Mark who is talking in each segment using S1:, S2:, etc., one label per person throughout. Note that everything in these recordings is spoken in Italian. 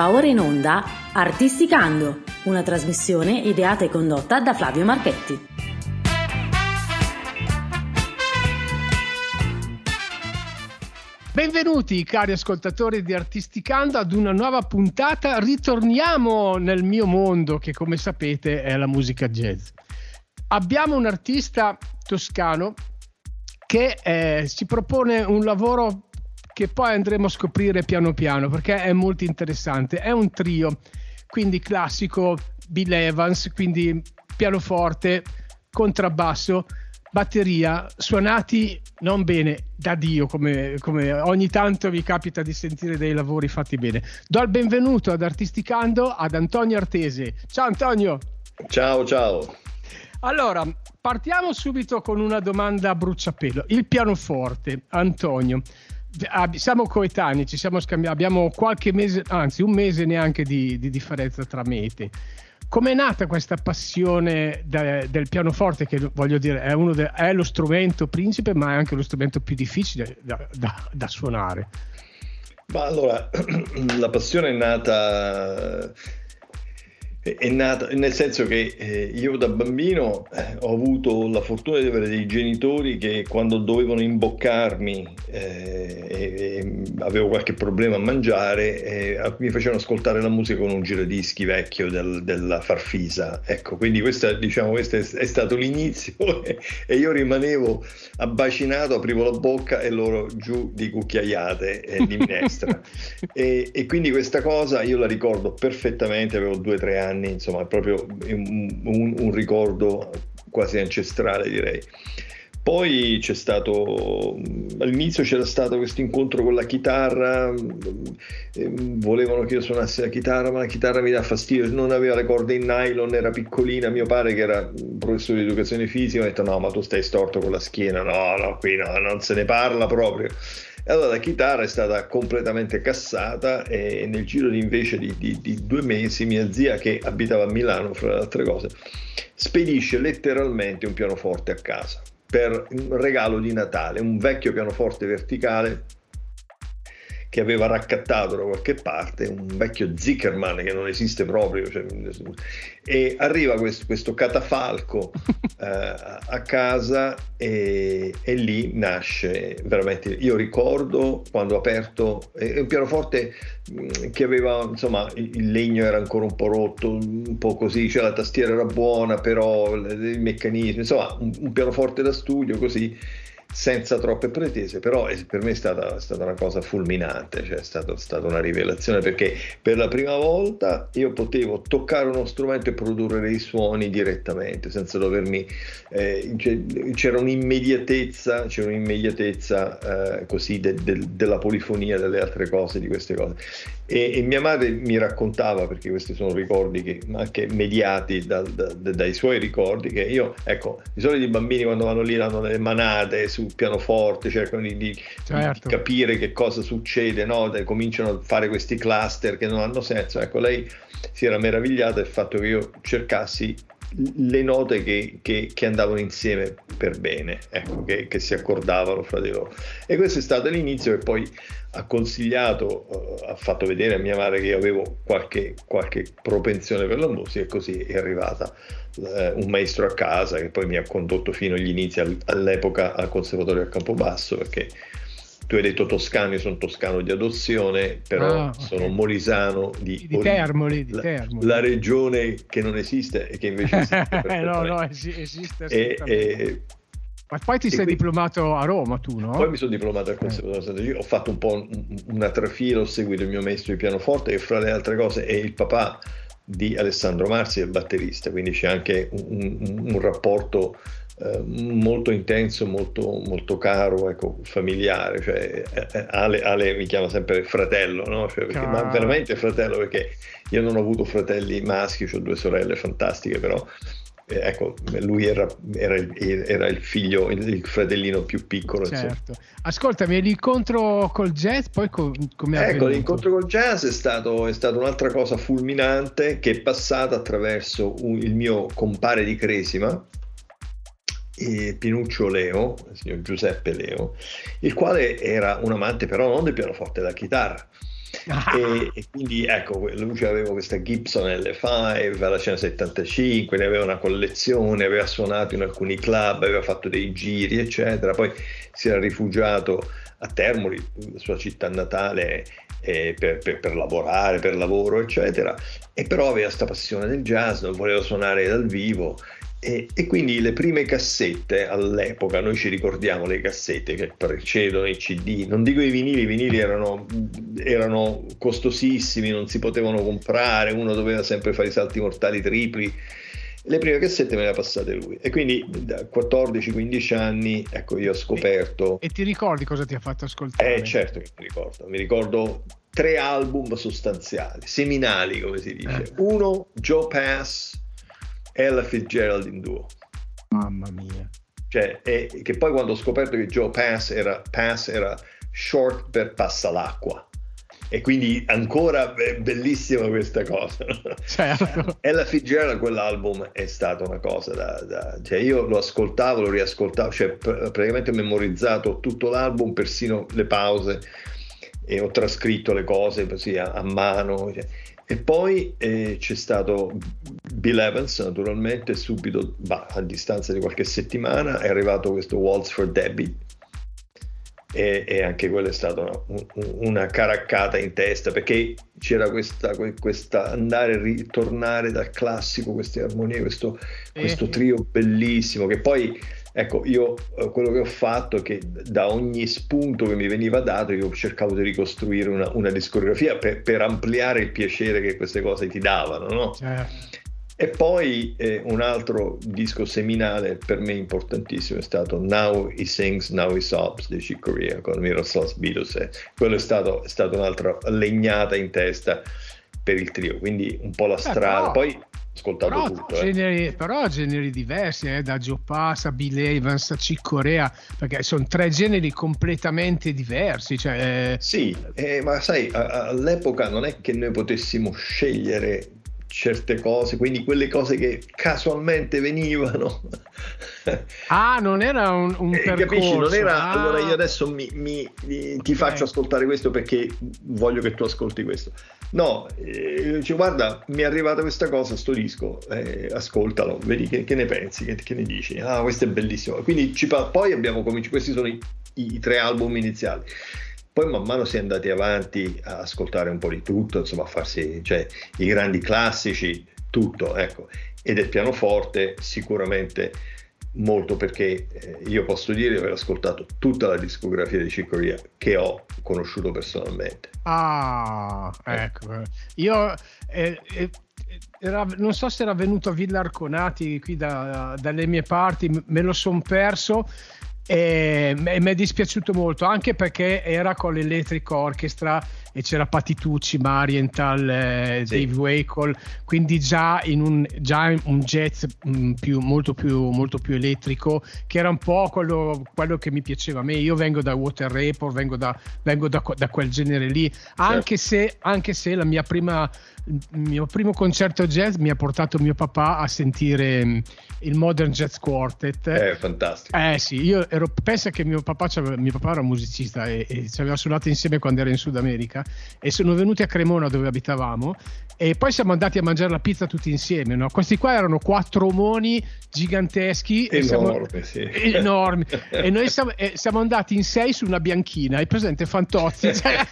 S1: Va ora in onda Artisticando, una trasmissione ideata e condotta da Flavio Marchetti.
S2: Benvenuti cari ascoltatori di Artisticando ad una nuova puntata. Ritorniamo nel mio mondo che come sapete è la musica jazz. Abbiamo un artista toscano che eh, si propone un lavoro che poi andremo a scoprire piano piano perché è molto interessante. È un trio, quindi classico Bill Evans, quindi pianoforte, contrabbasso, batteria, suonati non bene da Dio, come, come, ogni tanto mi capita di sentire dei lavori fatti bene. Do il benvenuto ad Artisticando ad Antonio Artese. Ciao Antonio!
S3: Ciao, ciao!
S2: Allora, partiamo subito con una domanda a bruciapelo. Il pianoforte, Antonio siamo coetanei, ci siamo scambiati, abbiamo qualche mese, anzi un mese neanche di, di differenza tra mete. Com'è nata questa passione de, del pianoforte, che voglio dire è, de, è, lo strumento principe, ma è anche lo strumento più difficile da, da, da suonare?
S3: Ma allora, la passione è nata è nata nel senso che eh, io da bambino eh, ho avuto la fortuna di avere dei genitori che quando dovevano imboccarmi eh, e, avevo qualche problema a mangiare eh, mi facevano ascoltare la musica con un giradischi vecchio del, della Farfisa. Ecco quindi diciamo, questo è, è, stato l'inizio e io rimanevo abbacinato aprivo la bocca e loro giù di cucchiaiate di minestra. E, e quindi questa cosa io la ricordo perfettamente avevo due o tre anni anni, insomma è proprio un, un, un ricordo quasi ancestrale direi. Poi c'è stato, all'inizio c'era stato questo incontro con la chitarra, volevano che io suonassi la chitarra, ma la chitarra mi dà fastidio, non aveva le corde in nylon, era piccolina, mio padre che era professore di educazione fisica mi ha detto no ma tu stai storto con la schiena, no no qui no, non se ne parla proprio. Allora la chitarra è stata completamente cassata e nel giro di invece di, di, di due mesi mia zia che abitava a Milano, fra le altre cose, spedisce letteralmente un pianoforte a casa per un regalo di Natale, un vecchio pianoforte verticale che aveva raccattato da qualche parte, un vecchio Zickerman che non esiste proprio, cioè, e arriva questo, questo catafalco eh, a casa e, e, lì nasce veramente, io ricordo quando ho aperto, è un pianoforte mm, che aveva, insomma, il legno era ancora un po' rotto, un po' così, cioè la tastiera era buona, però il meccanismo, insomma, un, un pianoforte da studio così senza troppe pretese, però per me è stata, è stata una cosa fulminante, cioè è stata, stata, una rivelazione perché per la prima volta io potevo toccare uno strumento e produrre dei suoni direttamente, senza dovermi... Eh, c'era un'immediatezza, c'era un'immediatezza eh, così de, de, della polifonia, delle altre cose, di queste cose. E, e, mia madre mi raccontava, perché questi sono ricordi che, anche mediati da, da, dai suoi ricordi, che io, ecco, di solito i bambini quando vanno lì hanno le manate sul pianoforte, cercano di, di, certo. di capire che cosa succede, no? cominciano a fare questi cluster che non hanno senso. Ecco, lei si era meravigliata del fatto che io cercassi le note che, che, che, andavano insieme per bene, ecco, che, che, si accordavano fra di loro. E questo è stato l'inizio e poi ha consigliato, uh, ha fatto vedere a mia madre che io avevo qualche, qualche propensione per la musica e così è arrivata uh, un maestro a casa che poi mi ha condotto fino agli inizi al, all'epoca al conservatorio a Campobasso perché tu hai detto toscano, io sono toscano di adozione, però ah, sono molisano di,
S2: di Termoli, di
S3: Termoli. La, la, regione che non esiste e che invece esiste.
S2: no, no, esiste. E, e, ma poi ti sei qui, diplomato a Roma tu, no?
S3: Poi mi sono diplomato al Conservatorio eh. Ho fatto un po' una trafila, ho seguito il mio maestro di pianoforte e fra le altre cose è il papà di Alessandro Marzi, il batterista, quindi c'è anche un, un, un rapporto eh, molto intenso, molto, molto caro, ecco, familiare. Cioè, eh, eh, Ale, Ale, mi chiama sempre fratello, no? cioè, perché, ma veramente fratello perché io non ho avuto fratelli maschi, ho due sorelle fantastiche, però eh, ecco, lui era, era, il, era, il, figlio, il, fratellino più piccolo.
S2: Certo. Ascoltami, l'incontro col jazz, poi com- come
S3: Ecco, l'incontro col jazz è stato, è stato, un'altra cosa fulminante che è passata attraverso un, il mio compare di Cresima, Pinuccio Leo, il signor Giuseppe Leo, il quale era un amante però non del pianoforte, della chitarra Ah. E, e, quindi ecco, lui aveva questa Gibson L5, la cena 75, ne aveva una collezione, aveva suonato in alcuni club, aveva fatto dei giri, eccetera. Poi si era rifugiato a Termoli, la sua città natale, eh, per, per, per, lavorare, per lavoro, eccetera. E però aveva questa passione del jazz, non voleva suonare dal vivo. E, e, quindi le prime cassette all'epoca, noi ci ricordiamo le cassette che precedono i CD, non dico i vinili, i vinili erano, erano costosissimi, non si potevano comprare, uno doveva sempre fare i salti mortali tripli le prime cassette me le ha passate lui e quindi da 14-15 anni ecco io ho scoperto
S2: e, e, ti ricordi cosa ti ha fatto ascoltare?
S3: Eh certo che mi ricordo mi ricordo tre album sostanziali seminali come si dice eh. uno Joe Pass Ella Fitzgerald in duo
S2: mamma mia
S3: cioè, e, che poi quando ho scoperto che Joe Pass era, Pass era short per passa l'acqua e quindi ancora bellissima questa cosa. Certo. Ella Fitzgerald quell'album è stata una cosa da, da, cioè io lo ascoltavo, lo riascoltavo, cioè praticamente ho memorizzato tutto l'album, persino le pause e ho trascritto le cose così a, a mano. Cioè. E poi eh, c'è stato Bill Evans, naturalmente, subito, bah, a distanza di qualche settimana, è arrivato questo Waltz for Debbie. E, e, anche quello è stata una, una, caraccata in testa perché c'era questa, questa andare e ritornare dal classico, queste armonie, questo, questo trio bellissimo che poi ecco io eh, quello che ho fatto è che da ogni spunto che mi veniva dato io ho cercato di ricostruire una, una discografia per, per, ampliare il piacere che queste cose ti davano no? Certo. E poi eh, un altro disco seminale per me importantissimo è stato Now He Sings, Now He Sobs di Chick Corea con Miroslav Bidus. Quello è stato, è stato un'altra legnata in testa per il trio, quindi un po' la eh, strada. Poi ascoltato
S2: però,
S3: tutto.
S2: Generi, eh. Però generi diversi, eh, da Joe Pass a Bill Evans a Chick Corea, perché sono tre generi completamente diversi. Cioè,
S3: eh... Sì, eh, ma sai, all'epoca non è che noi potessimo scegliere certe cose, quindi quelle cose che casualmente venivano.
S2: ah, non era un, un eh, percorso. Capisci?
S3: Non era, ah. allora io adesso mi, mi, mi, ti faccio ascoltare questo perché voglio che tu ascolti questo. No, eh, dice, guarda, mi è arrivata questa cosa, sto disco, eh, ascoltalo, vedi che, che ne pensi, che, che, ne dici? Ah, questo è bellissimo. Quindi ci, poi abbiamo cominciato, questi sono i, i tre album iniziali poi man mano si è andati avanti a ascoltare un po' di tutto, insomma a farsi cioè, i grandi classici, tutto, ecco. E del pianoforte sicuramente molto perché eh, io posso dire di aver ascoltato tutta la discografia di Cicoria che ho conosciuto personalmente.
S2: Ah, ecco. Io eh, eh, era, non so se era venuto a Villa Arconati qui da, dalle mie parti, me lo son perso e mi è dispiaciuto molto anche perché era con l'Electric Orchestra e c'era Patitucci, Marienthal, eh, sì. Dave Wakel, quindi già in un, già un jazz mh, mm, più, molto, più, molto più elettrico, che era un po' quello, quello, che mi piaceva a me. Io vengo da Water Report, vengo da, vengo da, da quel genere lì, anche, certo. se, anche se la mia prima, il mio primo concerto jazz mi ha portato mio papà a sentire mm, il Modern Jazz Quartet.
S3: È fantastico.
S2: Eh sì, io ero, pensa che mio papà, mio papà era musicista e, e ci aveva suonato insieme quando era in Sud America e sono venuti a Cremona dove abitavamo e poi siamo andati a mangiare la pizza tutti insieme. No? Questi qua erano quattro omoni giganteschi
S3: enormi,
S2: e, siamo,
S3: sì.
S2: enormi. e noi siamo, e siamo, andati in sei su una bianchina. Hai presente Fantozzi? Cioè,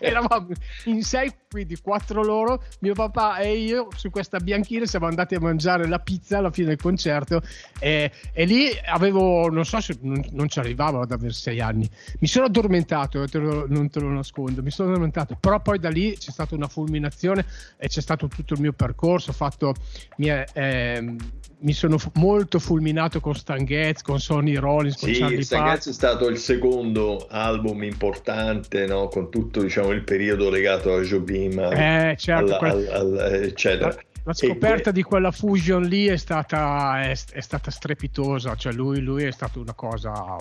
S2: eravamo in sei, quindi quattro loro, mio papà e io su questa bianchina siamo andati a mangiare la pizza alla fine del concerto e, e lì avevo, non so se non, non ci arrivavo ad avere sei anni. Mi sono addormentato, te lo, non te lo nascondo, mi sono addormentato, però poi da lì c'è stata una fulminazione e c'è stato tutto il mio percorso, ho fatto... Mi, eh, mi sono f- molto fulminato con Stan Getz, con Sonny Rollins, con
S3: sì,
S2: Charlie
S3: Stan Getz è stato il secondo album importante, no? con tutto diciamo, il periodo legato a Jobim,
S2: eh, certo,
S3: al, al, al, eccetera.
S2: La, scoperta que- di quella fusion lì è stata, è, è stata strepitosa, cioè lui, lui, è stato una cosa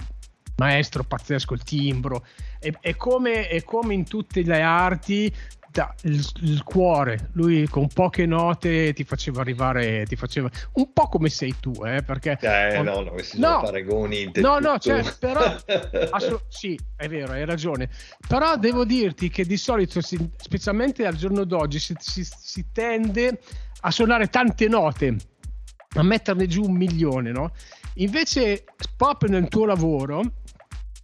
S2: maestro pazzesco, il timbro. È, come, è come in tutte le arti da, il, il, cuore, lui con poche note ti faceva arrivare, ti faceva un po' come sei tu, eh, perché...
S3: Eh, no, no, questi no, sono paragoni.
S2: No, no, cioè, però... Assolut- sì, è vero, hai ragione. Però devo dirti che di solito, si, specialmente al giorno d'oggi, si, si, si tende a suonare tante note, a metterne giù un milione, no? Invece, proprio nel tuo lavoro,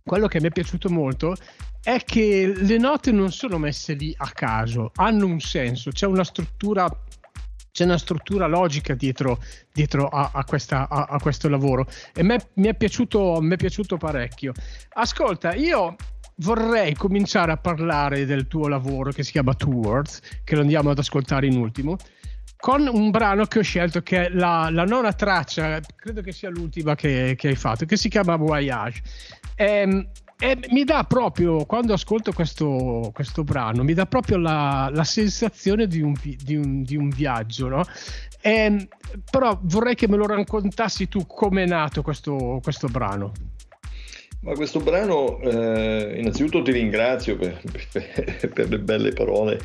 S2: quello che mi è piaciuto molto è che le note non sono messe lì a caso, hanno un senso, c'è una struttura, c'è una struttura logica dietro, dietro a, a, questa, a, a, questo lavoro e me, mi, è piaciuto, mi è piaciuto parecchio. Ascolta, io vorrei cominciare a parlare del tuo lavoro che si chiama Two Words, che lo andiamo ad ascoltare in ultimo con un brano che ho scelto che è la, la nona traccia, credo che sia l'ultima che, che hai fatto, che si chiama Voyage. Ehm, e mi dà proprio, quando ascolto questo, questo brano, mi dà proprio la, la sensazione di un, di, un, di un, viaggio, no? E, ehm, però vorrei che me lo raccontassi tu come è nato questo, questo brano.
S3: Ma questo brano, eh, innanzitutto ti ringrazio per, per, per le belle parole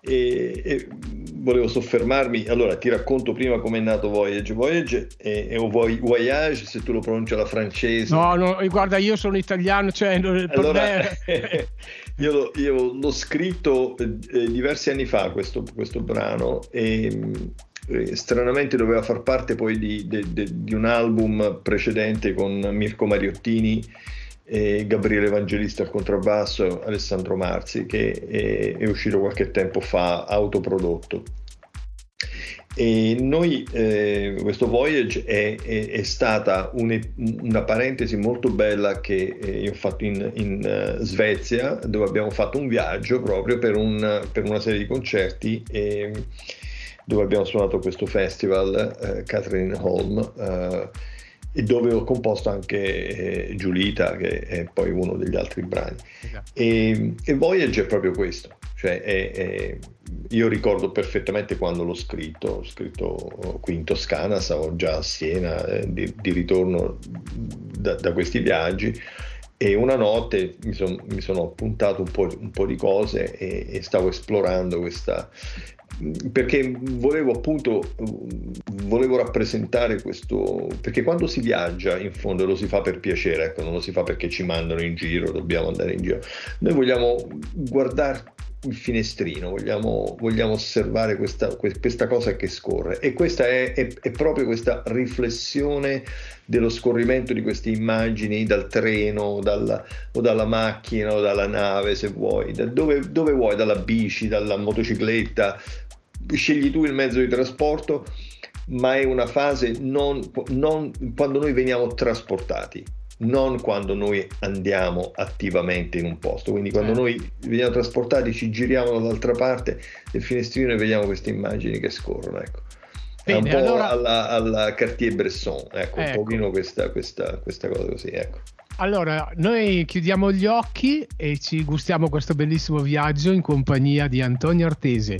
S3: e, e, volevo soffermarmi, allora ti racconto prima come è nato Voyage. Voyage è, è voyage se tu lo pronunci alla francese.
S2: No, no, guarda, io sono italiano, cioè
S3: allora, io, io, l'ho scritto eh, diversi anni fa questo, questo brano e eh, stranamente doveva far parte poi di, di, di un album precedente con Mirko Mariottini e Gabriele Evangelista al contrabbasso, Alessandro Marzi, che è, è uscito qualche tempo fa autoprodotto. E noi, eh, questo voyage è, è, è stata un, una parentesi molto bella che eh, ho fatto in, in uh, Svezia, dove abbiamo fatto un viaggio proprio per, un, per una serie di concerti. E, dove abbiamo suonato questo festival, uh, Catherine Holm, uh, e dove ho composto anche eh, Giulita, che è poi uno degli altri brani. Esatto. E, e, Voyage è proprio questo, cioè è, è, io ricordo perfettamente quando l'ho scritto, ho scritto qui in Toscana, stavo già a Siena eh, di, di, ritorno da, da, questi viaggi e una notte mi, son, mi sono appuntato un po', un po', di cose e, e stavo esplorando questa, perché volevo appunto volevo rappresentare questo perché quando si viaggia in fondo lo si fa per piacere ecco non lo si fa perché ci mandano in giro dobbiamo andare in giro. Noi vogliamo guardare il finestrino vogliamo, vogliamo osservare questa, questa, cosa che scorre. E questa è, è, è, proprio questa riflessione dello scorrimento di queste immagini dal treno dalla, o dalla macchina o dalla nave se vuoi da dove, dove vuoi dalla bici dalla motocicletta scegli tu il mezzo di trasporto, ma è una fase non, non quando noi veniamo trasportati, non quando noi andiamo attivamente in un posto. Quindi quando certo. noi veniamo trasportati, ci giriamo dall'altra parte del finestrino e vediamo queste immagini che scorrono. Ecco. Bene, un po' allora... alla, alla Cartier-Bresson, ecco, ecco, un pochino questa, questa, questa cosa così. Ecco.
S2: Allora, noi chiudiamo gli occhi e ci gustiamo questo bellissimo viaggio in compagnia di Antonio Artese.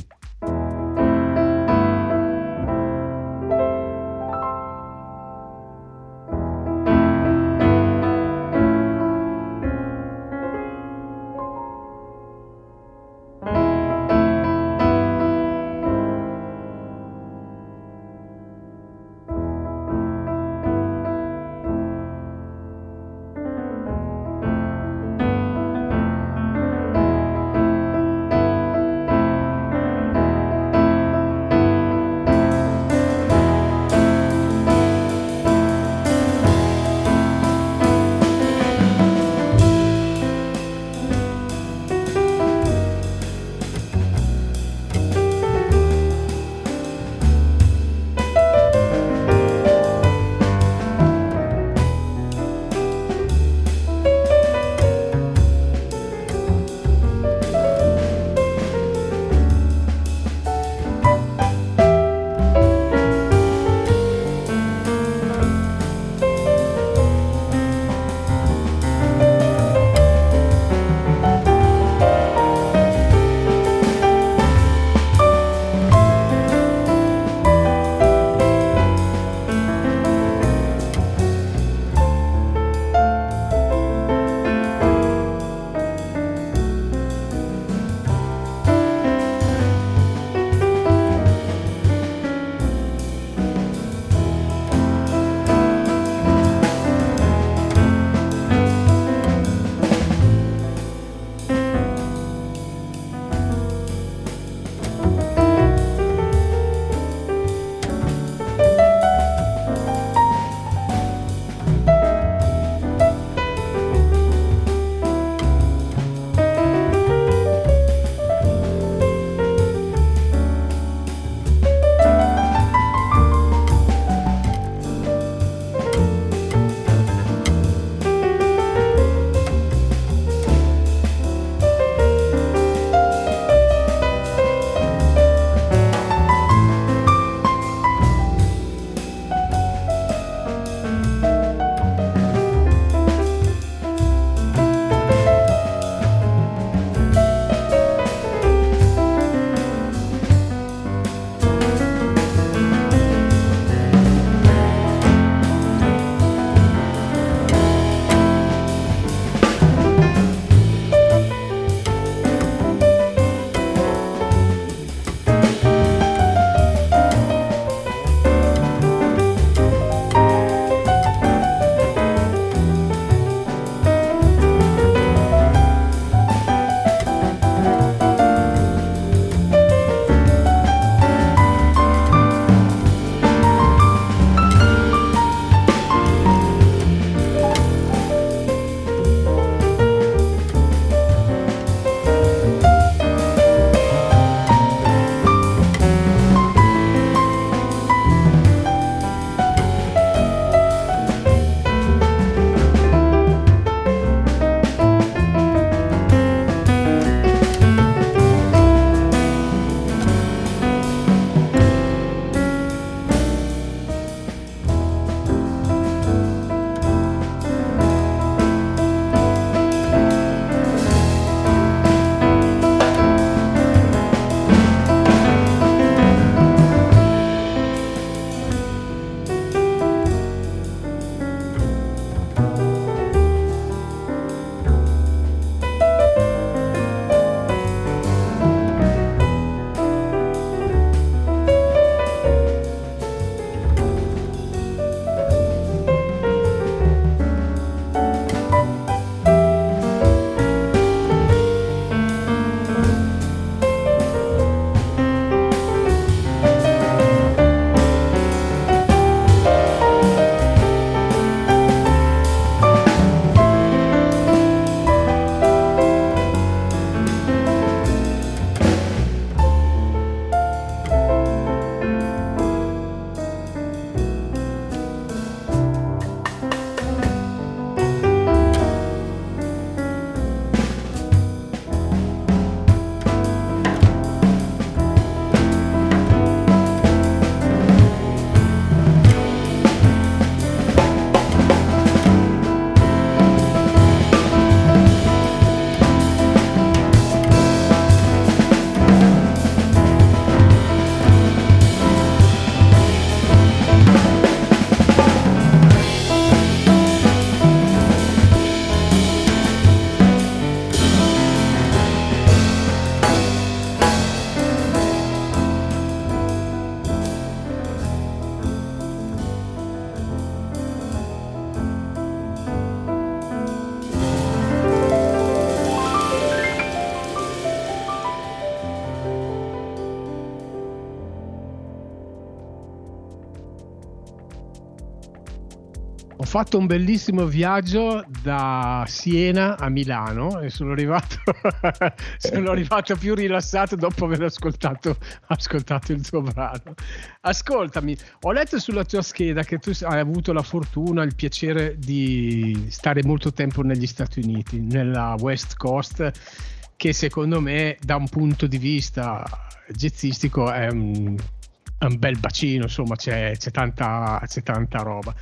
S2: Fatto un bellissimo viaggio da Siena a Milano e sono arrivato, sono arrivato più rilassato dopo aver ascoltato, ascoltato, il tuo brano. Ascoltami, ho letto sulla tua scheda che tu hai avuto la fortuna, il piacere di stare molto tempo negli Stati Uniti, nella West Coast, che secondo me da un punto di vista jazzistico è un, è un bel bacino, insomma c'è, c'è, tanta, c'è tanta roba.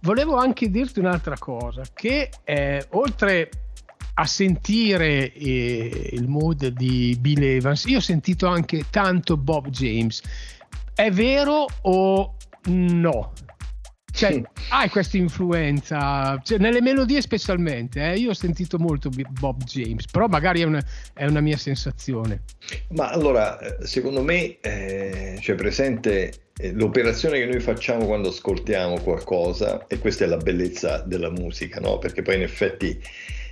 S2: Volevo anche dirti un'altra cosa, che eh, oltre a sentire eh, il mood di Bill Evans, io ho sentito anche tanto Bob James. È vero o no? Cioè, sì. hai questa influenza cioè, nelle melodie specialmente. Eh? Io ho sentito molto Bob James, però magari è una, è una mia sensazione.
S3: Ma allora, secondo me eh, c'è presente eh, l'operazione che noi facciamo quando ascoltiamo qualcosa, e questa è la bellezza della musica, no? perché poi in effetti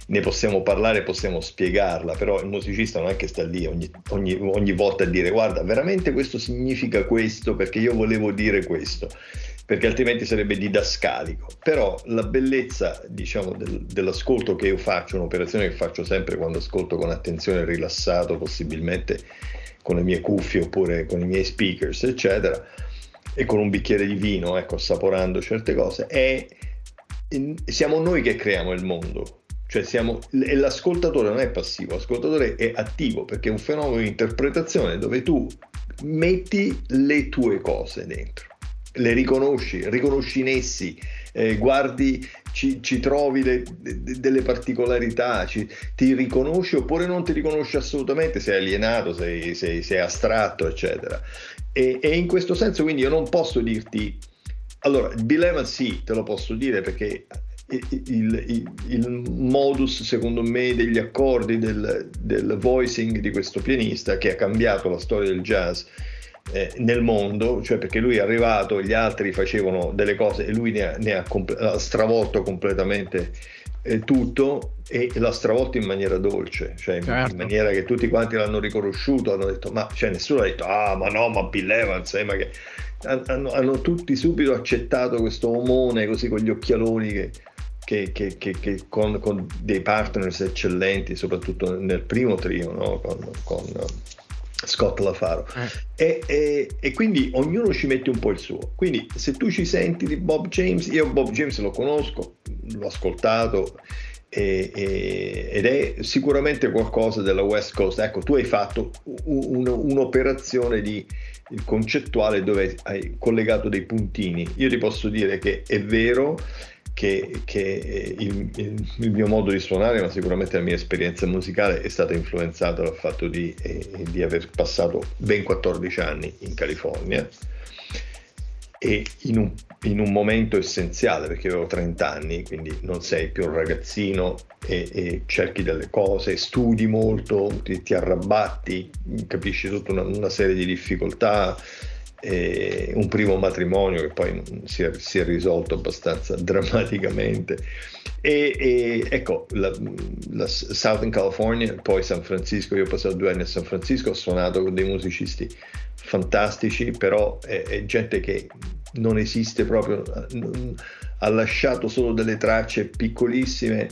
S3: ne possiamo parlare, possiamo spiegarla, però il musicista non è che sta lì ogni, ogni, ogni volta a dire guarda, veramente questo significa questo perché io volevo dire questo perché altrimenti sarebbe didascalico. Però la bellezza, diciamo, del, dell'ascolto che io faccio, un'operazione che faccio sempre quando ascolto con attenzione, rilassato, possibilmente con le mie cuffie oppure con i miei speakers, eccetera, e con un bicchiere di vino, ecco, assaporando certe cose, è siamo noi che creiamo il mondo. Cioè siamo, l'ascoltatore non è passivo, l'ascoltatore è attivo perché è un fenomeno di interpretazione dove tu metti le tue cose dentro le riconosci, riconosci in essi, eh, guardi, ci, ci trovi le, de, delle particolarità, ci, ti riconosci oppure non ti riconosci assolutamente, sei alienato, sei, sei, sei astratto, eccetera. E, e, in questo senso quindi io non posso dirti, allora, il dilemma sì, te lo posso dire perché il, il, il, modus, secondo me, degli accordi, del, del voicing di questo pianista che ha cambiato la storia del jazz eh, nel mondo, cioè perché lui è arrivato, gli altri facevano delle cose e lui ne ha, ne ha, comp- ha stravolto completamente eh, tutto e l'ha stravolto in maniera dolce, cioè certo. in maniera che tutti quanti l'hanno riconosciuto, hanno detto ma cioè, nessuno ha detto ah ma no ma Bill Evans, eh, ma che... hanno, hanno, tutti subito accettato questo omone così con gli occhialoni che, che, che, che, con, con, dei partners eccellenti, soprattutto nel primo trio, no? con, con Scott Lafaro. Eh. E, e, e, quindi ognuno ci mette un po' il suo. Quindi se tu ci senti di Bob James, io Bob James lo conosco, l'ho ascoltato e, ed è sicuramente qualcosa della West Coast. Ecco, tu hai fatto un, un'operazione di concettuale dove hai collegato dei puntini. Io ti posso dire che è vero che, che il, il, il, mio modo di suonare, ma sicuramente la mia esperienza musicale è stata influenzata dal fatto di, eh, di aver passato ben 14 anni in California e in un, in un, momento essenziale perché avevo 30 anni, quindi non sei più un ragazzino e, e cerchi delle cose, studi molto, ti, ti arrabbatti, capisci tutta una, una serie di difficoltà eh, un primo matrimonio che poi si è, si è risolto abbastanza drammaticamente. E, e ecco, la, la, Southern California, poi San Francisco, io ho passato due anni a San Francisco, ho suonato con dei musicisti fantastici, però è, è gente che non esiste proprio, ha lasciato solo delle tracce piccolissime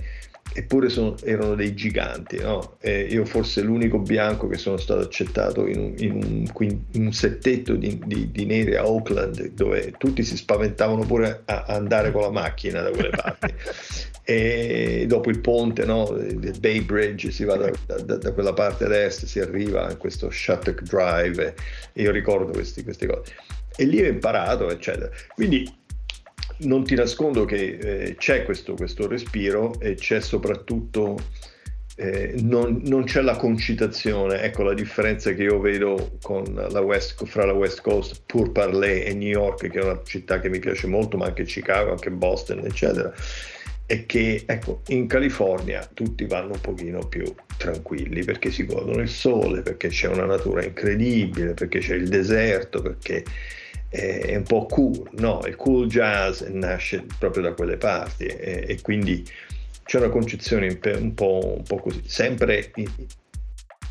S3: eppure sono, erano dei giganti. No? io forse l'unico bianco che sono stato accettato in un, in un, in un settetto di, di, di, neri a Oakland dove tutti si spaventavano pure a, a andare con la macchina da quelle parti. e dopo il ponte no, del Bay Bridge si va da, da, da, quella parte ad est, si arriva a questo Shattuck Drive e io ricordo questi, queste cose. E lì ho imparato, eccetera. Quindi non ti nascondo che eh, c'è questo, questo, respiro e c'è soprattutto, eh, non, non, c'è la concitazione, ecco la differenza che io vedo la West, fra la West Coast, pur parlé e New York, che è una città che mi piace molto, ma anche Chicago, anche Boston, eccetera, è che ecco, in California tutti vanno un pochino più tranquilli perché si godono il sole, perché c'è una natura incredibile, perché c'è il deserto, perché è un po' cool, no? Il cool jazz nasce proprio da quelle parti e, e quindi c'è una concezione un po', un po', così, sempre in,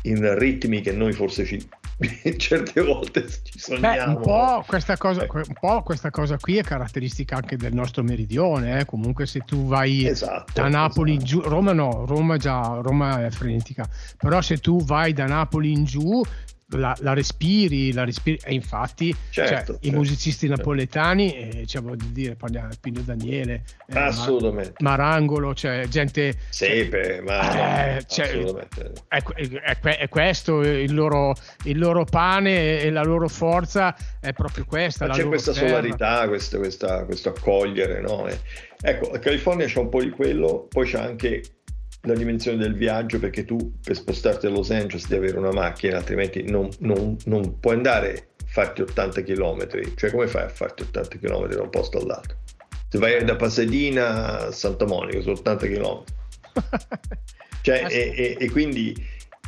S3: in, ritmi che noi forse ci certe volte ci sogniamo.
S2: Beh, un, po questa cosa, un po' questa cosa qui è caratteristica anche del nostro meridione. Eh? Comunque, se tu vai esatto, da Napoli esatto. in giù, Roma no, Roma già, Roma è frenetica, però se tu vai da Napoli in giù, la, la, respiri, la respiri, e infatti certo, cioè, certo, i musicisti certo. napoletani, eh, cioè, voglio dire, parliamo di Pino Daniele,
S3: eh, assolutamente.
S2: Marangolo, cioè gente...
S3: Sepe, ma
S2: eh, cioè, è, è, è, questo il loro, il loro, pane e la loro forza è proprio questa.
S3: c'è questa terra. solarità, questo, questa, questo accogliere, no? ecco, la California c'è un po' di quello, poi c'è anche la dimensione del viaggio perché tu per spostarti a Los Angeles devi avere una macchina, altrimenti non, non, non puoi andare a farti 80 km. Cioè come fai a farti 80 km da un posto all'altro? Se vai da Pasadena a Santa Monica sono 80 km. cioè, e, e, e, quindi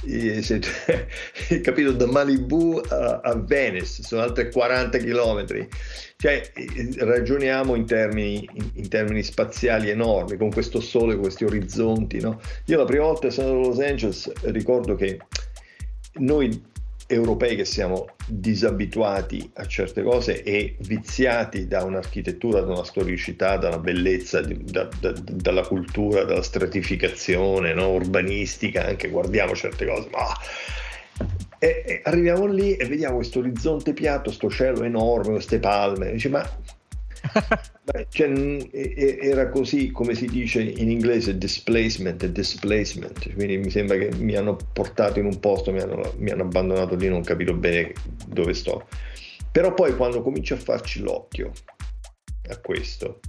S3: capito da Malibu a, a Venice sono altre 40 km cioè, ragioniamo in termini, in, in termini, spaziali enormi, con questo sole, questi orizzonti. No? Io la prima volta che sono a Los Angeles ricordo che noi europei che siamo disabituati a certe cose e viziati da un'architettura, da una storicità, da una bellezza, da, da, dalla cultura, dalla stratificazione no? urbanistica, anche guardiamo certe cose, ma e, e arriviamo lì e vediamo questo orizzonte piatto, questo cielo enorme, queste palme. Dice, ma cioè, era così come si dice in inglese displacement displacement. Quindi mi sembra che mi hanno portato in un posto mi hanno, mi hanno abbandonato lì non capito bene dove sto. Però poi quando comincio a farci l'occhio a questo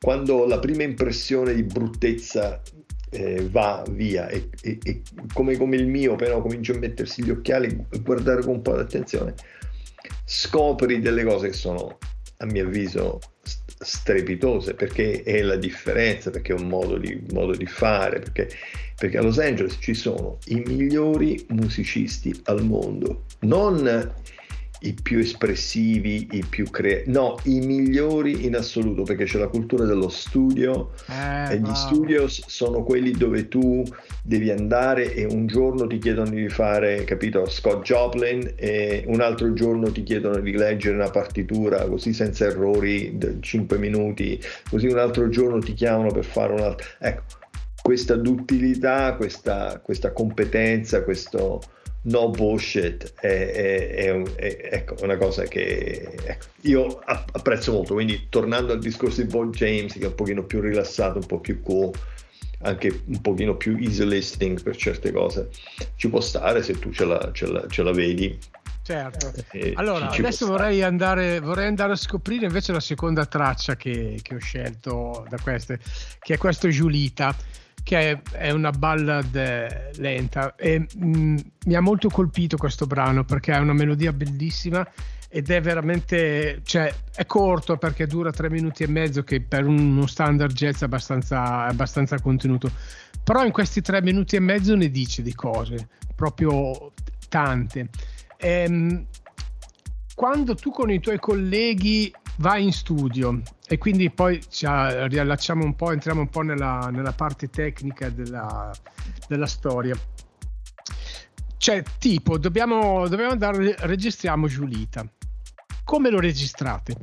S3: quando la prima impressione di bruttezza eh, va via e, e, e come, come, il mio però comincio a mettersi gli occhiali e guardare con un po' di attenzione scopri delle cose che sono a mio avviso strepitose perché è la differenza perché è un modo di, modo di fare perché, perché a Los Angeles ci sono i migliori musicisti al mondo. Non i più espressivi, i più creativi, no, i migliori in assoluto perché c'è la cultura dello studio eh, e gli wow. studios sono quelli dove tu devi andare e un giorno ti chiedono di fare, capito, Scott Joplin e un altro giorno ti chiedono di leggere una partitura così senza errori, 5 minuti, così un altro giorno ti chiamano per fare un altro... Ecco, questa duttilità, questa, questa competenza, questo no bullshit è, è, è, è, ecco, una cosa che ecco, io apprezzo molto. Quindi tornando al discorso di Bob James che è un pochino più rilassato un po' più cool anche un pochino più easy listening per certe cose ci può stare se tu ce la, ce la, ce la vedi.
S2: Certo. Eh, allora, ci, adesso vorrei andare, vorrei andare, a scoprire invece la seconda traccia che, che ho scelto da queste, che è questo Giulita che è una ballad eh, lenta e mh, mm, mi ha molto colpito questo brano perché ha una melodia bellissima ed è veramente, cioè è corto perché dura tre minuti e mezzo che per uno standard jazz è abbastanza, abbastanza contenuto, però in questi tre minuti e mezzo ne dice di cose, proprio tante. Ehm, quando tu con i tuoi colleghi vai in studio e quindi poi ci riallacciamo un po', entriamo un po' nella, nella parte tecnica della, della, storia. Cioè, tipo, dobbiamo, dobbiamo andare, registriamo Giulita. Come lo registrate?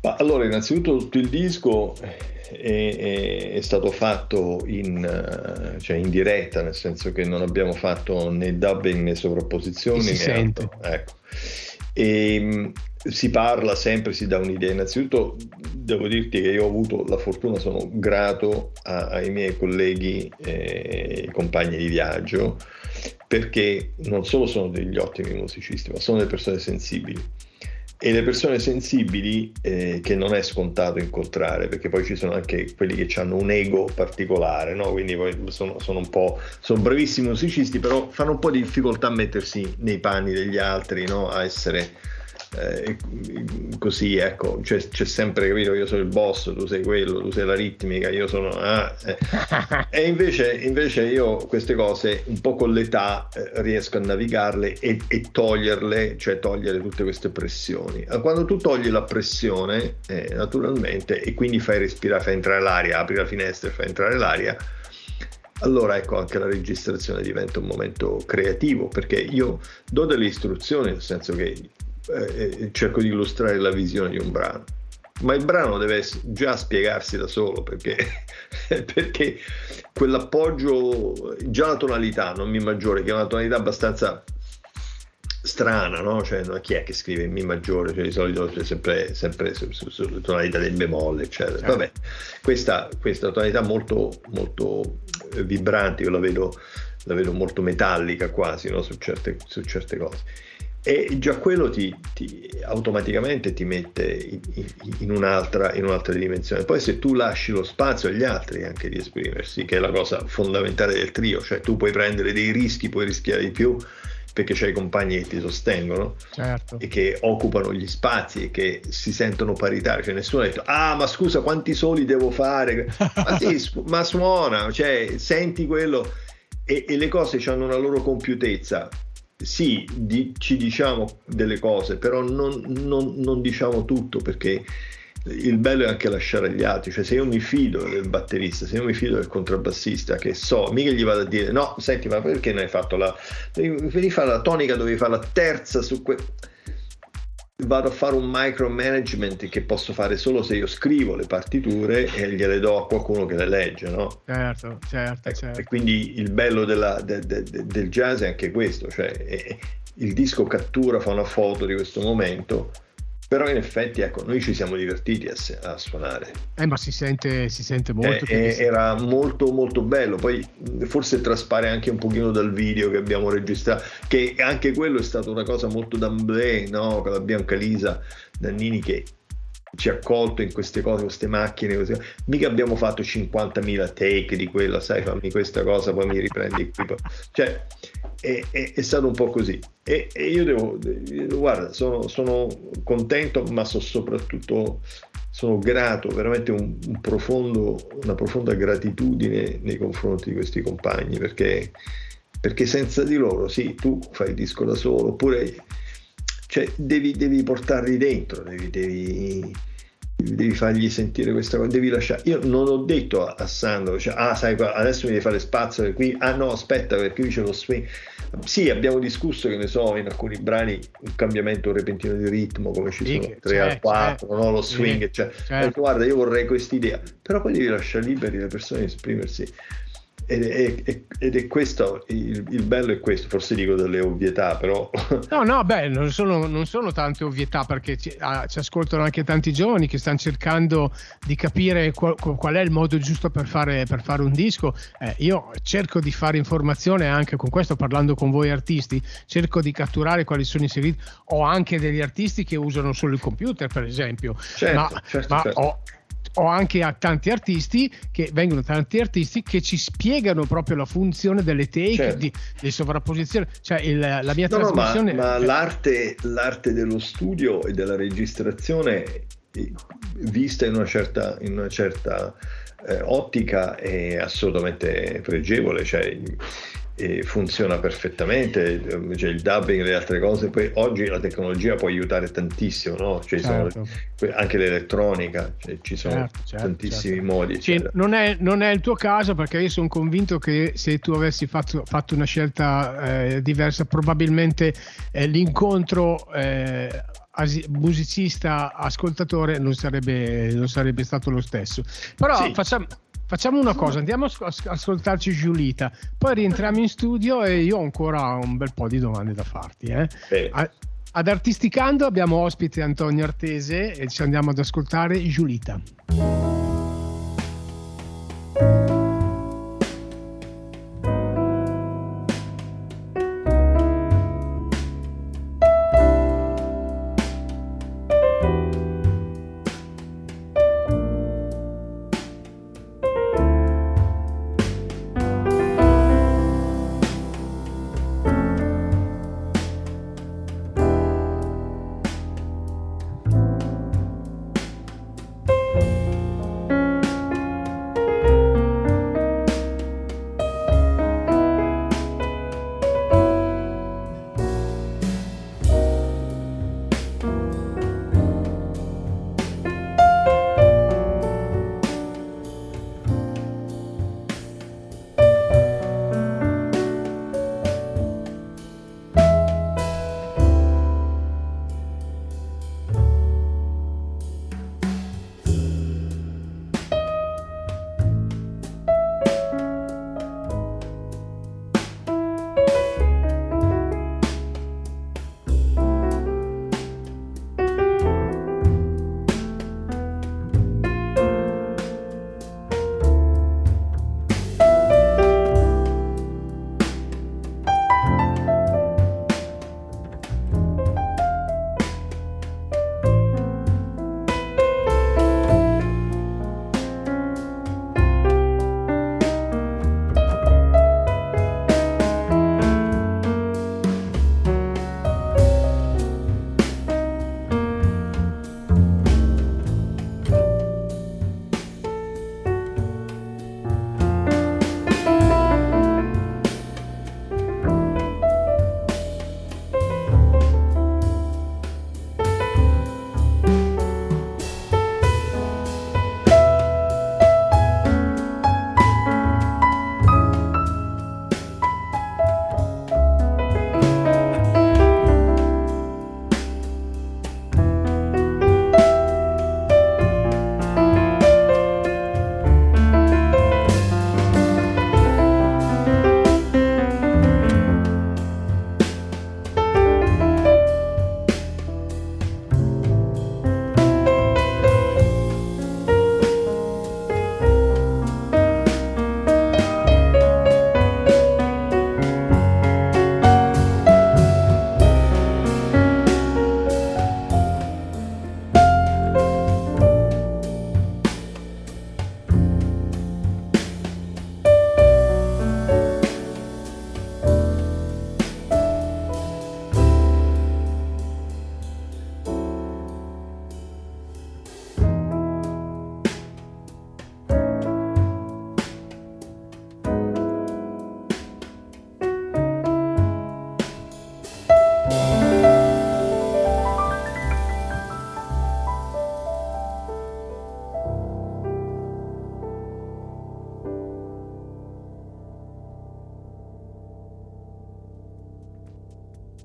S3: Ma allora, innanzitutto tutto il disco è, è, stato fatto in, cioè in, diretta, nel senso che non abbiamo fatto né dubbing né sovrapposizioni.
S2: Si né sente.
S3: Altro. Ecco. E, ehm, si parla sempre, si dà un'idea. Innanzitutto devo dirti che io ho avuto la fortuna, sono grato a, ai miei colleghi e compagni di viaggio perché non solo sono degli ottimi musicisti, ma sono delle persone sensibili e le persone sensibili eh, che non è scontato incontrare perché poi ci sono anche quelli che hanno un ego particolare no? quindi sono, sono, un po' sono bravissimi musicisti però fanno un po' di difficoltà a mettersi nei panni degli altri no? a essere eh, così ecco c'è, c'è, sempre capito io sono il boss tu sei quello tu sei la ritmica io sono ah, eh. e invece, invece, io queste cose un po' con l'età eh, riesco a navigarle e, e, toglierle cioè togliere tutte queste pressioni quando tu togli la pressione eh, naturalmente e quindi fai respirare fai entrare l'aria apri la finestra e fai entrare l'aria allora ecco anche la registrazione diventa un momento creativo perché io do delle istruzioni nel senso che eh, cerco di illustrare la visione di un brano ma il brano deve già spiegarsi da solo perché, perché quell'appoggio già la tonalità non mi maggiore che è una tonalità abbastanza strana, no? Cioè, chi è che scrive in Mi maggiore? Cioè, di solito è sempre, sempre sulle su, su tonalità del bemolle, eccetera. Certo. Vabbè, questa, questa tonalità molto, molto eh, vibrante, io la vedo, la vedo molto metallica quasi no? su, certe, su certe cose. E già quello ti, ti automaticamente ti mette in, in, un'altra, in, un'altra, dimensione. Poi se tu lasci lo spazio agli altri anche di esprimersi, che è la cosa fondamentale del trio, cioè tu puoi prendere dei rischi, puoi rischiare di più, perché c'hai compagni che ti sostengono
S2: certo.
S3: e che occupano gli spazi e che si sentono paritari. Cioè, nessuno ha detto: Ah, ma scusa, quanti soli devo fare? ma sì, ma suona, cioè, senti quello e, e le cose hanno una loro compiutezza. Sì, di, ci diciamo delle cose, però non, non, non diciamo tutto perché il bello è anche lasciare agli altri, cioè se io mi fido del batterista, se io mi fido del contrabbassista, che so, mica gli vado a dire no, senti, ma perché non hai fatto la... devi fare la tonica, dovevi fare la terza su que... Vado a fare un micromanagement che posso fare solo se io scrivo le partiture e gliele do a qualcuno che le legge, no?
S2: Certo, certo, ecco, certo.
S3: E quindi il bello della, de, de, de, del jazz è anche questo, cioè è, il disco cattura, fa una foto di questo momento però in effetti ecco noi ci siamo divertiti a, a suonare.
S2: Eh, ma si sente, si sente molto
S3: eh, eh, era molto molto bello. Poi forse traspare anche un pochino dal video che abbiamo registrato che anche quello è stata una cosa molto d'amblè no? con la Bianca Lisa Nannini che ci ha accolto in queste cose, queste macchine, così. mica abbiamo fatto 50.000 take di quella, sai, fammi questa cosa, poi mi riprendi qui. Cioè, è, è, è stato un po' così. E, e io devo, guarda, sono, sono, contento, ma so soprattutto sono grato, veramente un, un profondo, una profonda gratitudine nei confronti di questi compagni, perché, perché senza di loro, sì, tu fai il disco da solo, oppure cioè, devi, devi portarli dentro, devi, devi, devi, fargli sentire questa cosa, devi lasciare. Io non ho detto a, a Sandro, cioè, ah, sai, adesso mi devi fare spazio qui, ah no, aspetta, perché qui c'è lo swing. Sì, abbiamo discusso, che ne so, in alcuni brani un cambiamento repentino di ritmo, come ci sono sì, 3 al 4, no? lo swing, sì, cioè, certo. guarda, io vorrei quest'idea, però poi devi lasciare liberi le persone di esprimersi. Ed è, ed è, questo il, il, bello è questo, forse dico delle ovvietà, però.
S2: No, no, beh, non sono, non sono tante ovvietà perché ci, ah, ci, ascoltano anche tanti giovani che stanno cercando di capire qual, qual è il modo giusto per fare, per fare un disco. Eh, io cerco di fare informazione anche con questo, parlando con voi artisti, cerco di catturare quali sono i segreti. Ho anche degli artisti che usano solo il computer, per esempio,
S3: certo, ma, certo,
S2: ma
S3: certo.
S2: Ho, ho anche a tanti artisti che vengono tanti artisti che ci spiegano proprio la funzione delle take certo. di, di, sovrapposizione cioè il, la mia no, trasmissione
S3: no, ma, ma l'arte, l'arte, dello studio e della registrazione eh, vista in una certa, in una certa eh, ottica è assolutamente pregevole cioè funziona perfettamente, cioè il dubbing e le altre cose, poi oggi la tecnologia può aiutare tantissimo, no? cioè certo. sono, anche l'elettronica, cioè ci sono certo, certo, tantissimi certo. modi.
S2: Sì, non, è, non, è, il tuo caso perché io sono convinto che se tu avessi fatto, fatto una scelta eh, diversa probabilmente eh, l'incontro... Eh, musicista ascoltatore non sarebbe, non sarebbe stato lo stesso però sì. facciamo, Facciamo una cosa, andiamo a ascoltarci Giulita, poi rientriamo in studio e io ho ancora un bel po' di domande da farti. Eh? Ad Artisticando abbiamo ospite Antonio Artese e ci andiamo ad ascoltare Giulita.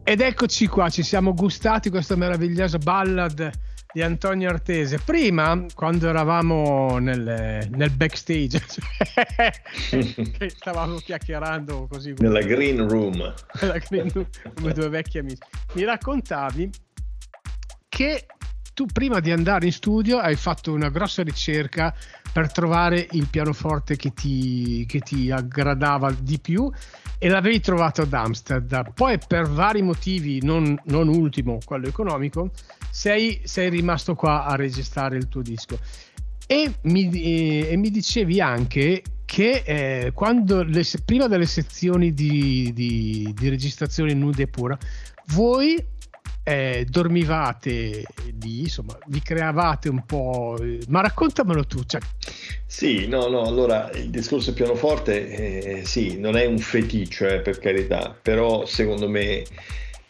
S2: Ed eccoci qua, ci siamo gustati questa meravigliosa ballad di Antonio Artese. Prima, quando eravamo nel, nel backstage, cioè, stavamo chiacchierando così.
S3: Nella green room.
S2: Nella green room, come due vecchi amici. Mi raccontavi che tu prima di andare in studio hai fatto una grossa ricerca per trovare il pianoforte che ti, che ti aggradava di più e l'avevi trovato ad Amsterdam. Poi per vari motivi, non, non ultimo quello economico, sei, sei, rimasto qua a registrare il tuo disco. E mi, e, mi dicevi anche che eh, le, prima delle sezioni di, di, di registrazione nude e pura, voi eh, dormivate lì, insomma, vi creavate un po', ma raccontamelo tu. Cioè...
S3: Sì, no, no, allora il discorso pianoforte, eh, sì, non è un feticcio, eh, per carità, però secondo me,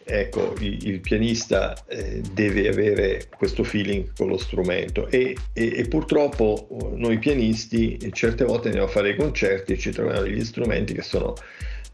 S3: ecco, il, il pianista eh, deve avere questo feeling con lo strumento e, e, e, purtroppo noi pianisti certe volte andiamo a fare i concerti e ci troviamo degli strumenti che sono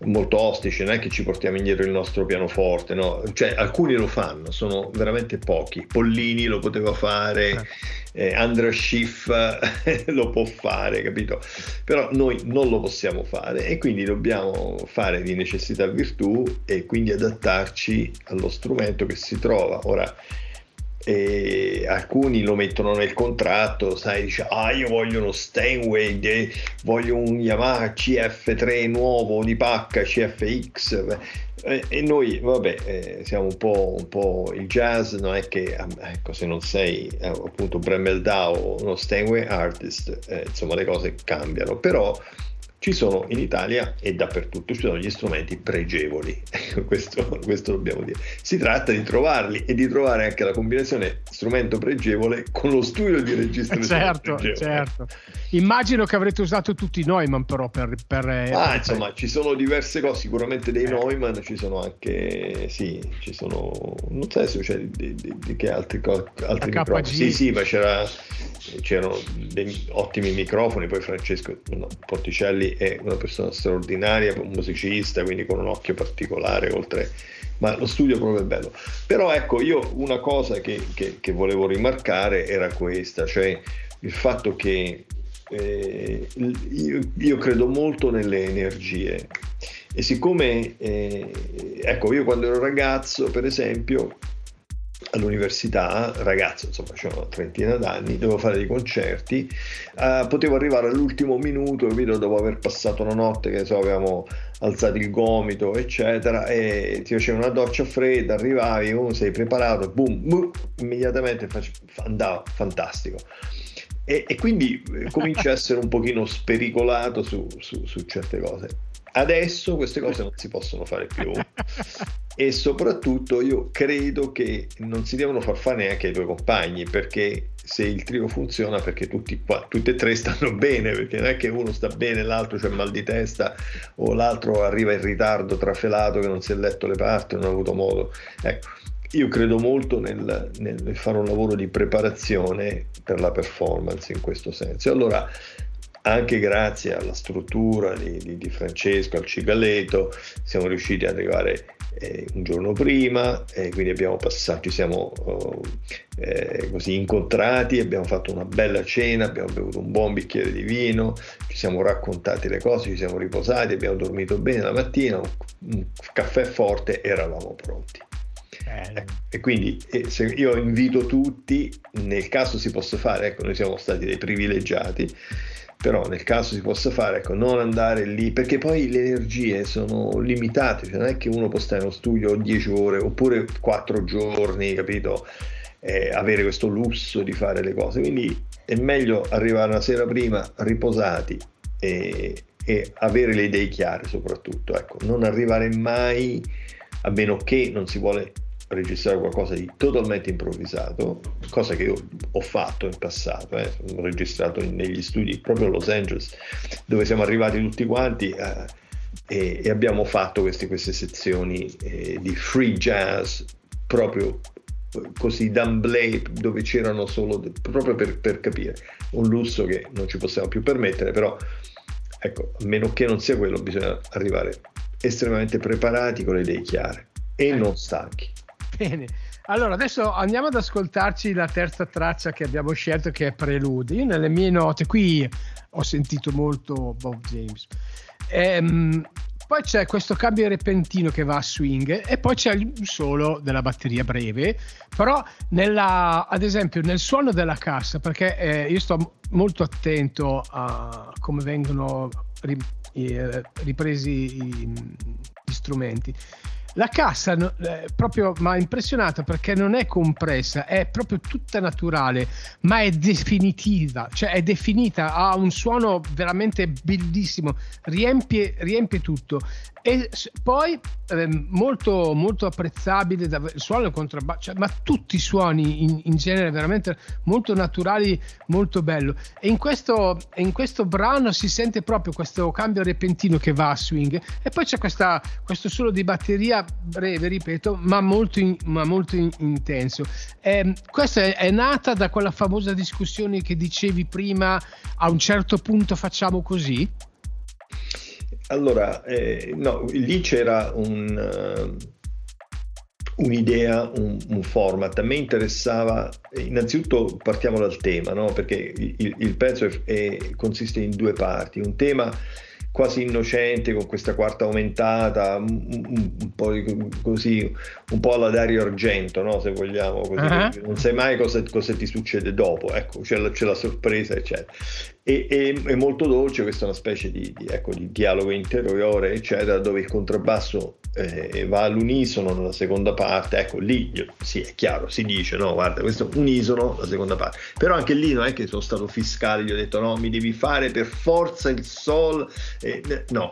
S3: molto ostici, non è che ci portiamo indietro il nostro pianoforte, no? Cioè, alcuni lo fanno, sono veramente pochi. Pollini lo poteva fare, eh, eh Andrea Schiff lo può fare, capito? Però noi non lo possiamo fare e quindi dobbiamo fare di necessità virtù e quindi adattarci allo strumento che si trova. Ora, e alcuni lo mettono nel contratto, sai, dice ah io voglio uno Steinway, voglio un Yamaha CF3 nuovo di pacca CFX e, noi vabbè eh, siamo un po', un po', il jazz non è che ecco se non sei eh, appunto Bremel Dow uno Steinway artist eh, insomma le cose cambiano. Però ci sono in Italia e dappertutto ci sono gli strumenti pregevoli, questo, questo, dobbiamo dire. Si tratta di trovarli e di trovare anche la combinazione strumento pregevole con lo studio di registrazione.
S2: Certo, certo. Immagino che avrete usato tutti i Neumann però per... per
S3: ah, per... insomma, ci sono diverse cose, sicuramente dei eh. Neumann, ci sono anche, sì, ci sono, non so se c'è di, di, di, che altri, altri microfoni. Sì, sì, ma c'era, c'erano dei ottimi microfoni, poi Francesco no, È una persona straordinaria, un musicista, quindi con un occhio particolare, oltre ma lo studio proprio è bello. Però ecco, io una cosa che, che, che volevo rimarcare era questa, cioè il fatto che eh, io, io, credo molto nelle energie e siccome, eh, ecco, io quando ero ragazzo, per esempio, all'università, ragazzo, insomma, una trentina d'anni, dovevo fare dei concerti, uh, potevo arrivare all'ultimo minuto, capito, dopo aver passato una notte che so, avevamo alzato il gomito, eccetera, e ti facevo una doccia fredda, arrivavi, oh, sei preparato, boom, boom immediatamente face... andava, fantastico. E, e, quindi eh, comincia a essere un pochino spericolato su, su, su certe cose. Adesso queste cose non si possono fare più. E soprattutto io credo che non si devono far fare neanche ai tuoi compagni perché se il trio funziona perché tutti, tutti e tre stanno bene perché non è che uno sta bene l'altro c'è mal di testa o l'altro arriva in ritardo trafelato che non si è letto le parti non ha avuto modo. Ecco io credo molto nel, nel fare un lavoro di preparazione per la performance in questo senso. Allora anche grazie alla struttura di, di, di Francesco, al cigaleto, siamo riusciti ad arrivare eh, un giorno prima, e quindi abbiamo passato, ci siamo oh, eh, così incontrati, abbiamo fatto una bella cena, abbiamo bevuto un buon bicchiere di vino, ci siamo raccontati le cose, ci siamo riposati, abbiamo dormito bene la mattina, un, un caffè forte, eravamo pronti. Eh, e quindi eh, io invito tutti, nel caso si possa fare, ecco, noi siamo stati dei privilegiati, però nel caso si possa fare, ecco, non andare lì, perché poi le energie sono limitate, cioè non è che uno può stare in uno studio 10 ore oppure 4 giorni, capito? Eh, avere questo lusso di fare le cose, quindi è meglio arrivare una sera prima riposati e, e avere le idee chiare soprattutto, ecco, non arrivare mai a meno che non si vuole registrare qualcosa di totalmente improvvisato, cosa che io ho fatto in passato, eh. ho registrato negli studi proprio a Los Angeles, dove siamo arrivati tutti quanti eh, e, e, abbiamo fatto queste, queste sezioni eh, di free jazz proprio così d'amblè dove c'erano solo proprio per, per capire un lusso che non ci possiamo più permettere però ecco a meno che non sia quello bisogna arrivare estremamente preparati con le idee chiare e eh. non stanchi.
S2: Bene. Allora, adesso andiamo ad ascoltarci la terza traccia che abbiamo scelto, che è Prelude. Io nelle mie note qui ho sentito molto Bob James. Ehm, poi c'è questo cambio repentino che va a swing e poi c'è il solo della batteria breve, però nella, ad esempio nel suono della cassa, perché eh, io sto molto attento a come vengono eh, ripresi gli strumenti la cassa eh, proprio mi ha impressionato perché non è compressa, è proprio tutta naturale, ma è definitiva, cioè è definita, ha un suono veramente bellissimo, riempie, riempie tutto e poi eh, molto, molto apprezzabile il suono del contrabbasso, cioè, ma tutti i suoni in, in, genere veramente molto naturali, molto bello. E in questo, in questo brano si sente proprio questo cambio repentino che va a swing e poi c'è questa, questo solo di batteria breve, ripeto, ma molto, in, ma molto in, intenso. Eh, questa è, è nata da quella famosa discussione che dicevi prima, a un certo punto facciamo così?
S3: Allora, eh, no, lì c'era un, uh, un'idea, un, un, format. A me interessava, innanzitutto partiamo dal tema, no? perché il, il pezzo è, è, consiste in due parti. Un tema quasi innocente con questa quarta aumentata, un, un, po' così, un po' alla Dario Argento, no? se vogliamo, uh-huh. non sai mai cosa, cosa, ti succede dopo, ecco, c'è la, c'è la sorpresa, eccetera. E, e, è molto dolce, questa è una specie di, di, ecco, di dialogo interiore, eccetera, dove il contrabbasso eh, va all'unisono nella seconda parte, ecco lì sì è chiaro, si dice no guarda questo è unisono la seconda parte, però anche lì non è che sono stato fiscale, gli ho detto no mi devi fare per forza il sol, eh, no,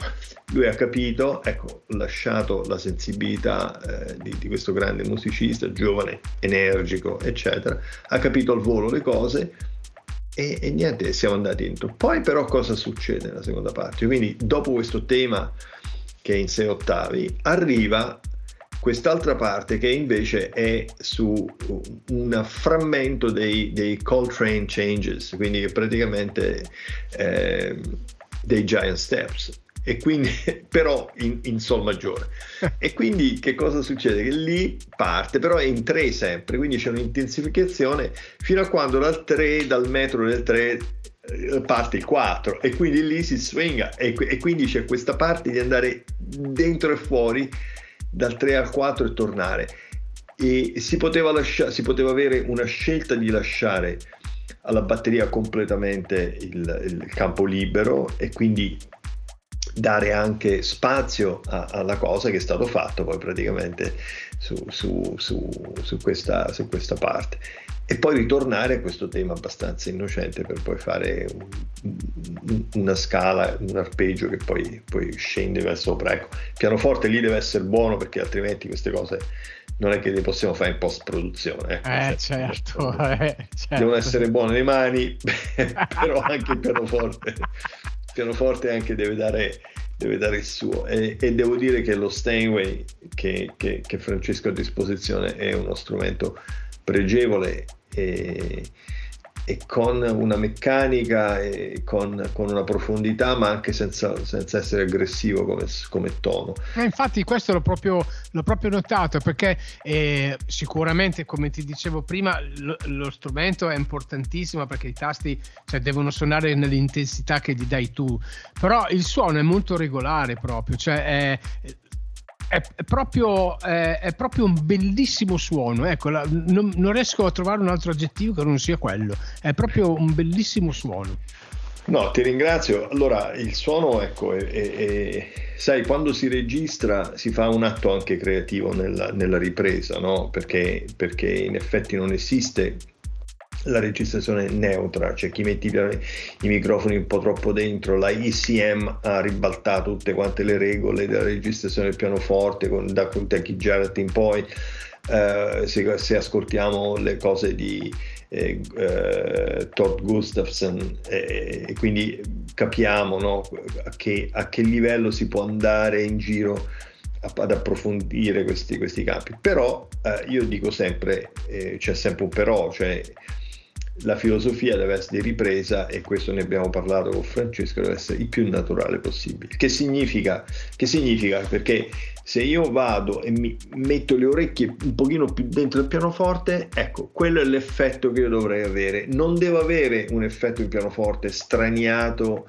S3: lui ha capito, ecco lasciato la sensibilità eh, di, di questo grande musicista, giovane, energico eccetera, ha capito al volo le cose e, e, niente, siamo andati dentro. Poi però cosa succede nella seconda parte? Quindi dopo questo tema che è in 6 ottavi, arriva quest'altra parte che invece è su un frammento dei, dei Coltrane Changes, quindi praticamente eh, dei Giant Steps. E quindi, però in, in, sol maggiore. E quindi che cosa succede? Che lì parte, però è in 3 sempre, quindi c'è un'intensificazione fino a quando dal 3, dal metro del 3 eh, parte il 4 e quindi lì si swinga e, e, quindi c'è questa parte di andare dentro e fuori dal 3 al 4 e tornare. E si poteva, lascia, si poteva avere una scelta di lasciare alla batteria completamente il, il campo libero e quindi dare anche spazio a, alla cosa che è stato fatto poi praticamente su, su, su, su questa, questa parte e poi ritornare a questo tema abbastanza innocente per poi fare un, una scala, un arpeggio che poi, poi scende verso sopra. Ecco, il pianoforte lì deve essere buono perché altrimenti queste cose non è che le possiamo fare in post produzione.
S2: Ecco. Eh, certo, eh, certo.
S3: Devono essere buone le mani, però anche il pianoforte, il pianoforte anche deve dare, deve dare il suo. E, e, devo dire che lo Steinway che, che, che Francesco ha a disposizione è uno strumento pregevole e, e con una meccanica e con, con, una profondità, ma anche senza, senza essere aggressivo come, come tono.
S2: Eh, infatti, questo l'ho proprio, l'ho proprio notato perché eh, sicuramente, come ti dicevo prima, lo, lo, strumento è importantissimo perché i tasti cioè, devono suonare nell'intensità che gli dai tu, però il suono è molto regolare proprio, cioè è, è, è, proprio, è, è, proprio, un bellissimo suono. Ecco, la, non, non, riesco a trovare un altro aggettivo che non sia quello. È proprio un bellissimo suono.
S3: No, ti ringrazio. Allora, il suono, ecco, sai, quando si registra si fa un atto anche creativo nella, nella ripresa, no? Perché, perché in effetti non esiste la registrazione neutra, cioè chi mette i, microfoni un po' troppo dentro, la ECM ha ribaltato tutte quante le regole della registrazione del pianoforte con, da Kentucky Jarrett in poi, eh, se, se, ascoltiamo le cose di eh, eh, Todd Gustafsson e eh, quindi capiamo no, a, che, a, che, livello si può andare in giro ad approfondire questi, questi campi. Però eh, io dico sempre, eh, c'è sempre un però, cioè la filosofia deve essere ripresa e questo ne abbiamo parlato con Francesco, deve essere il più naturale possibile. Che significa? Che significa? Perché se io vado e mi metto le orecchie un pochino più dentro il pianoforte, ecco, quello è l'effetto che io dovrei avere. Non devo avere un effetto di pianoforte straniato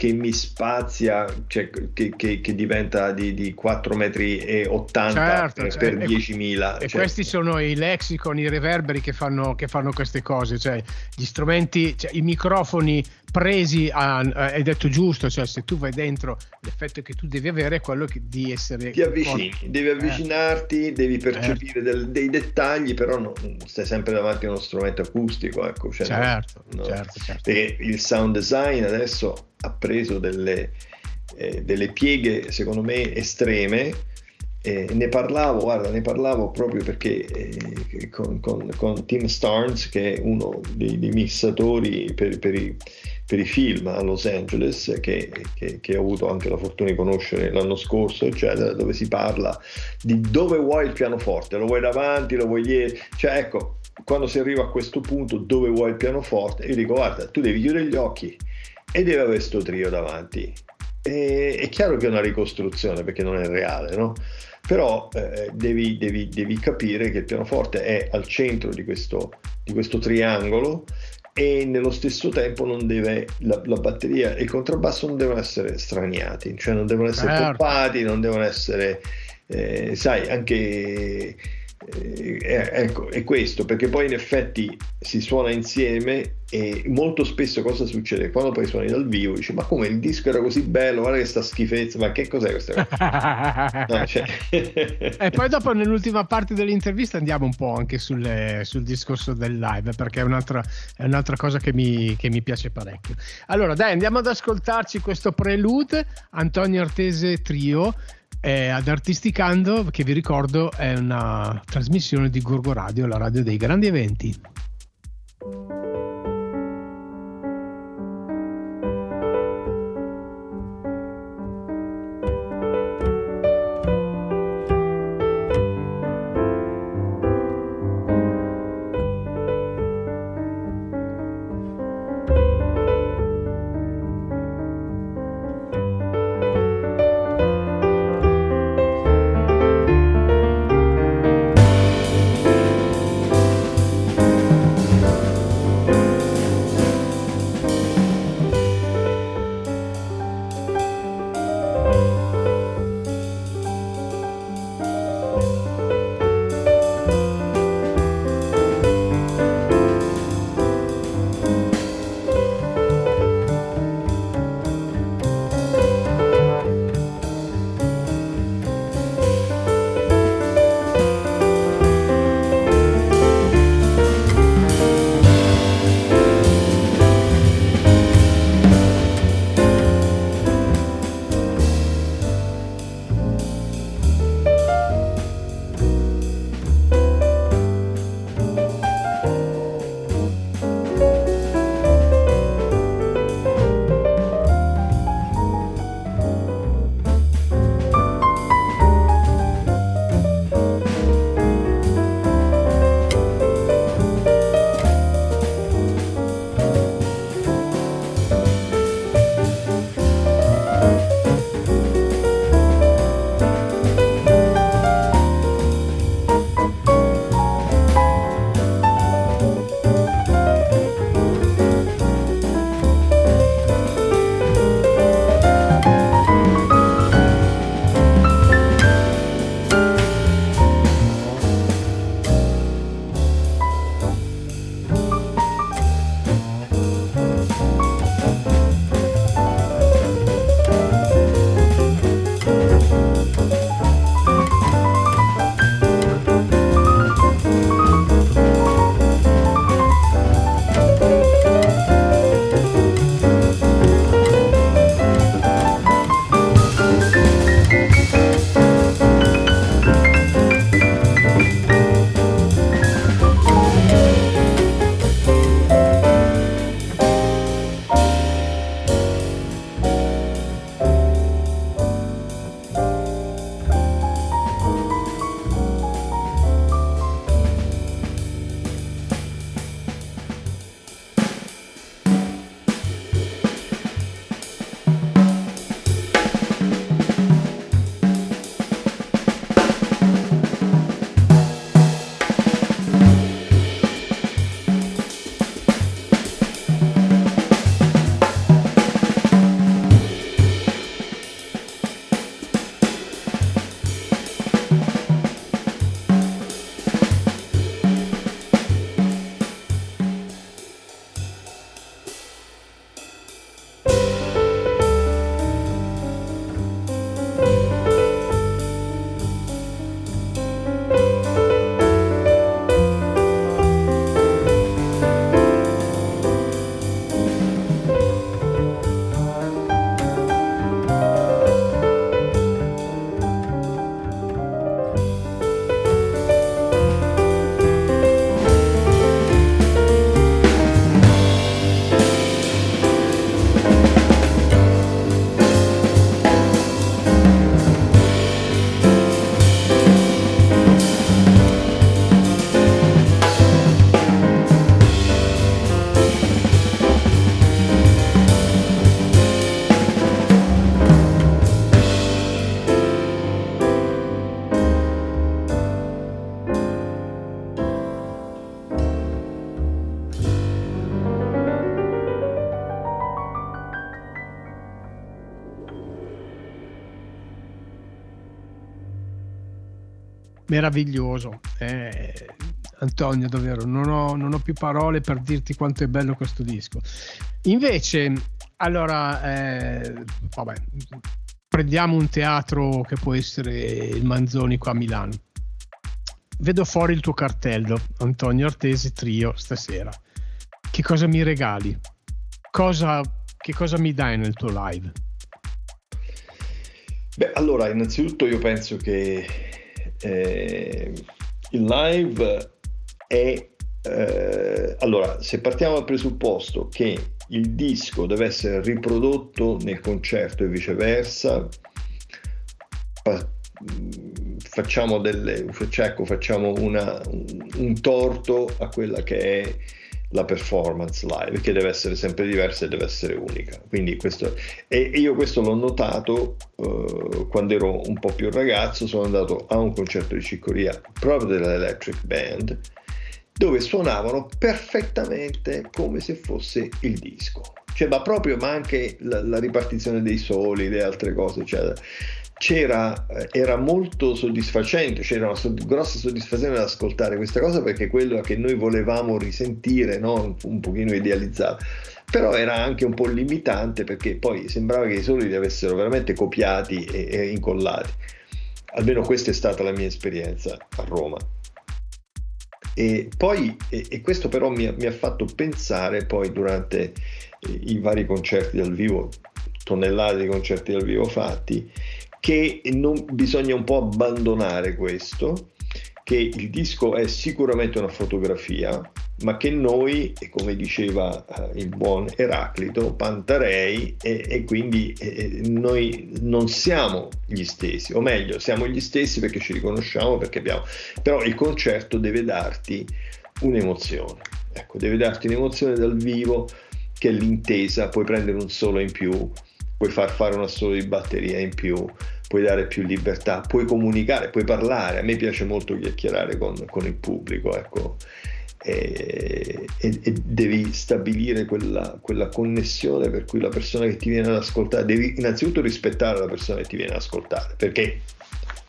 S3: che mi spazia, cioè che, che, che, diventa di, di 4 metri e 80 certo, per, per 10.000.
S2: E cioè. questi sono i lexicon, i reverberi che fanno, che fanno queste cose, cioè gli strumenti, cioè, i microfoni presi, a, hai detto giusto, cioè se tu vai dentro l'effetto che tu devi avere è quello che, di essere...
S3: Ti avvicini, con... devi avvicinarti, eh. devi percepire del, dei dettagli, però non, stai sempre davanti a uno strumento acustico, ecco.
S2: Cioè certo, no, certo, certo.
S3: Perché il sound design adesso ha preso delle, eh, delle pieghe secondo me estreme eh, ne parlavo, guarda, ne parlavo proprio perché eh, con, con, con, Tim Starnes, che è uno dei, dei missatori per, per, i, per, i, film a Los Angeles, che, che, che, ho avuto anche la fortuna di conoscere l'anno scorso, eccetera, dove si parla di dove vuoi il pianoforte, lo vuoi davanti, lo vuoi dietro, cioè ecco, quando si arriva a questo punto, dove vuoi il pianoforte, io dico, guarda, tu devi chiudere gli occhi e devi avere questo trio davanti. E, è chiaro che è una ricostruzione perché non è reale, no? Però eh, devi, devi, devi, capire che il pianoforte è al centro di questo, di questo triangolo e nello stesso tempo non deve, la, la, batteria e il contrabbasso non devono essere straniati, cioè non devono essere certo. poppati, non devono essere, eh, sai, anche eh, ecco, è questo, perché poi in effetti si suona insieme e molto spesso cosa succede? Quando poi suoni dal vivo dici ma come il disco era così bello, guarda che sta schifezza, ma che cos'è questa cosa?
S2: no, cioè... e poi dopo nell'ultima parte dell'intervista andiamo un po' anche sulle, sul discorso del live, perché è un'altra, è un'altra cosa che mi, che mi piace parecchio. Allora dai, andiamo ad ascoltarci questo prelude, Antonio Artese Trio eh, ad Artisticando, che vi ricordo è una trasmissione di Gorgo Radio, la radio dei grandi eventi. Meraviglioso. Eh, Antonio, davvero, non ho, non ho, più parole per dirti quanto è bello questo disco. Invece, allora, eh, vabbè, prendiamo un teatro che può essere il Manzoni qua a Milano. Vedo fuori il tuo cartello, Antonio Artesi Trio, stasera. Che cosa mi regali? Cosa, che cosa mi dai nel tuo live?
S3: Beh, allora, innanzitutto io penso che eh, il live è... Eh, allora, se partiamo dal presupposto che il disco deve essere riprodotto nel concerto e viceversa, facciamo, delle, ecco, facciamo una, un torto a quella che è la performance live che deve essere sempre diversa e deve essere unica. Quindi questo e io questo l'ho notato uh, quando ero un po' più ragazzo sono andato a un concerto di Ciccoria proprio dell'Electric Band dove suonavano perfettamente come se fosse il disco cioè ma proprio ma anche la, la ripartizione dei soli le altre cose eccetera c'era, eh, era molto soddisfacente, c'era una sodd- grossa soddisfazione ad ascoltare questa cosa perché quello che noi volevamo risentire, no? un, pochino idealizzato, però era anche un po' limitante perché poi sembrava che i soliti avessero veramente copiati e, e incollati. Almeno questa è stata la mia esperienza a Roma. E poi, e, e questo però mi, mi, ha fatto pensare poi durante i vari concerti dal vivo, tonnellate di concerti dal vivo fatti, che non, bisogna un po' abbandonare questo, che il disco è sicuramente una fotografia, ma che noi, come diceva uh, il buon Eraclito, Pantarei, e, e quindi eh, noi non siamo gli stessi, o meglio, siamo gli stessi perché ci riconosciamo, perché abbiamo... però il concerto deve darti un'emozione, ecco, deve darti un'emozione dal vivo che è l'intesa, puoi prendere un solo in più, puoi far fare un assolo di batteria in più, puoi dare più libertà, puoi comunicare, puoi parlare. A me piace molto chiacchierare con, con il pubblico, ecco. E, e, e devi stabilire quella, quella, connessione per cui la persona che ti viene ad ascoltare, devi innanzitutto rispettare la persona che ti viene ad ascoltare, perché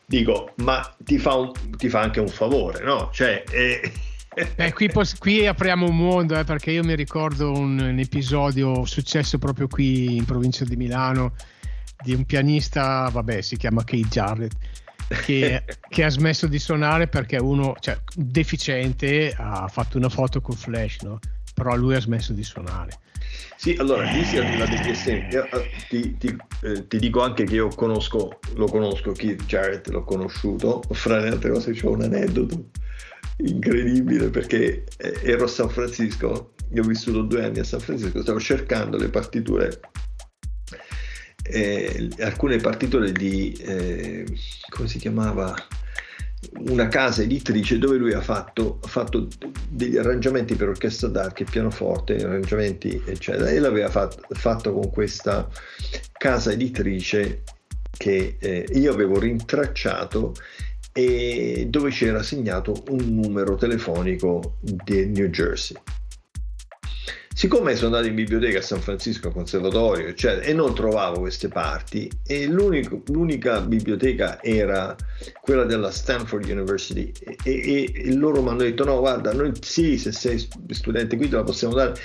S3: dico, ma ti fa, un, ti fa anche un favore, no? Cioè, eh,
S2: eh, qui, qui, apriamo un mondo eh, perché io mi ricordo un, un, episodio successo proprio qui in provincia di Milano di un pianista, vabbè, si chiama Kate Jarrett, che, che, ha smesso di suonare perché uno, cioè, deficiente, ha fatto una foto con flash, no? però lui ha smesso di suonare.
S3: Sì, allora, lì si arriva degli esempi. Ti, ti, eh, ti, dico anche che io conosco, lo conosco, Keith Jarrett, l'ho conosciuto, fra le altre cose c'è un aneddoto incredibile perché eh, ero a San Francisco, io ho vissuto due anni a San Francisco, stavo cercando le partiture, eh, alcune partiture di, eh, come si chiamava? una casa editrice dove lui ha fatto, ha fatto, degli arrangiamenti per orchestra d'archi, pianoforte, arrangiamenti eccetera e l'aveva fatto, fatto con questa casa editrice che eh, io avevo rintracciato e dove c'era segnato un numero telefonico di New Jersey. Siccome sono andato in biblioteca a San Francisco, al conservatorio, eccetera, e non trovavo queste parti, e l'unica biblioteca era quella della Stanford University, e, e, e loro mi hanno detto: No, guarda, noi sì, se sei studente qui te la possiamo dare,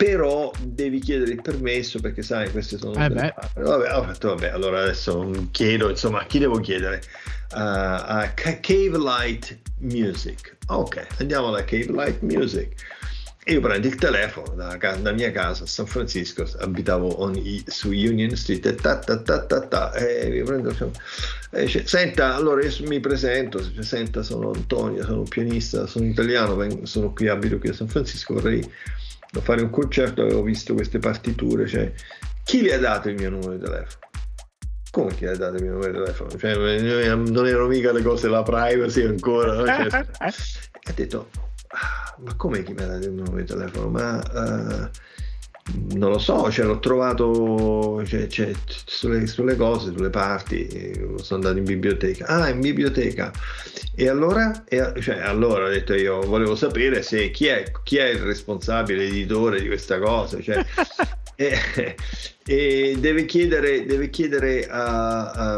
S3: però devi chiedere il permesso perché sai queste sono
S2: eh vabbè,
S3: ho detto vabbè allora adesso chiedo insomma a chi devo chiedere? Uh, a Cave Light Music. Ok andiamo alla Cave Light Music. E io prendo il telefono da, da mia casa a San Francisco abitavo on, su Union Street e ta ta ta ta ta e mi prendo e dice, senta allora io mi presento senta sono Antonio sono pianista sono italiano sono qui abito qui a San Francisco vorrei a fare un concerto avevo visto queste partiture, cioè chi le ha dato il mio numero di telefono? Come chi le ha dato il mio numero di telefono? Cioè, non erano mica le cose la privacy ancora. No? Cioè, ha detto, ah, ma come chi mi ha dato il mio numero di telefono? Ma uh, non lo so, cioè, l'ho trovato cioè, cioè, sulle, sulle, cose, sulle parti, sono andato in biblioteca. Ah, in biblioteca. E allora, e, cioè, allora ho detto io, volevo sapere se chi è, chi è il responsabile editore di questa cosa. Cioè, e, e, deve chiedere, deve chiedere a, a,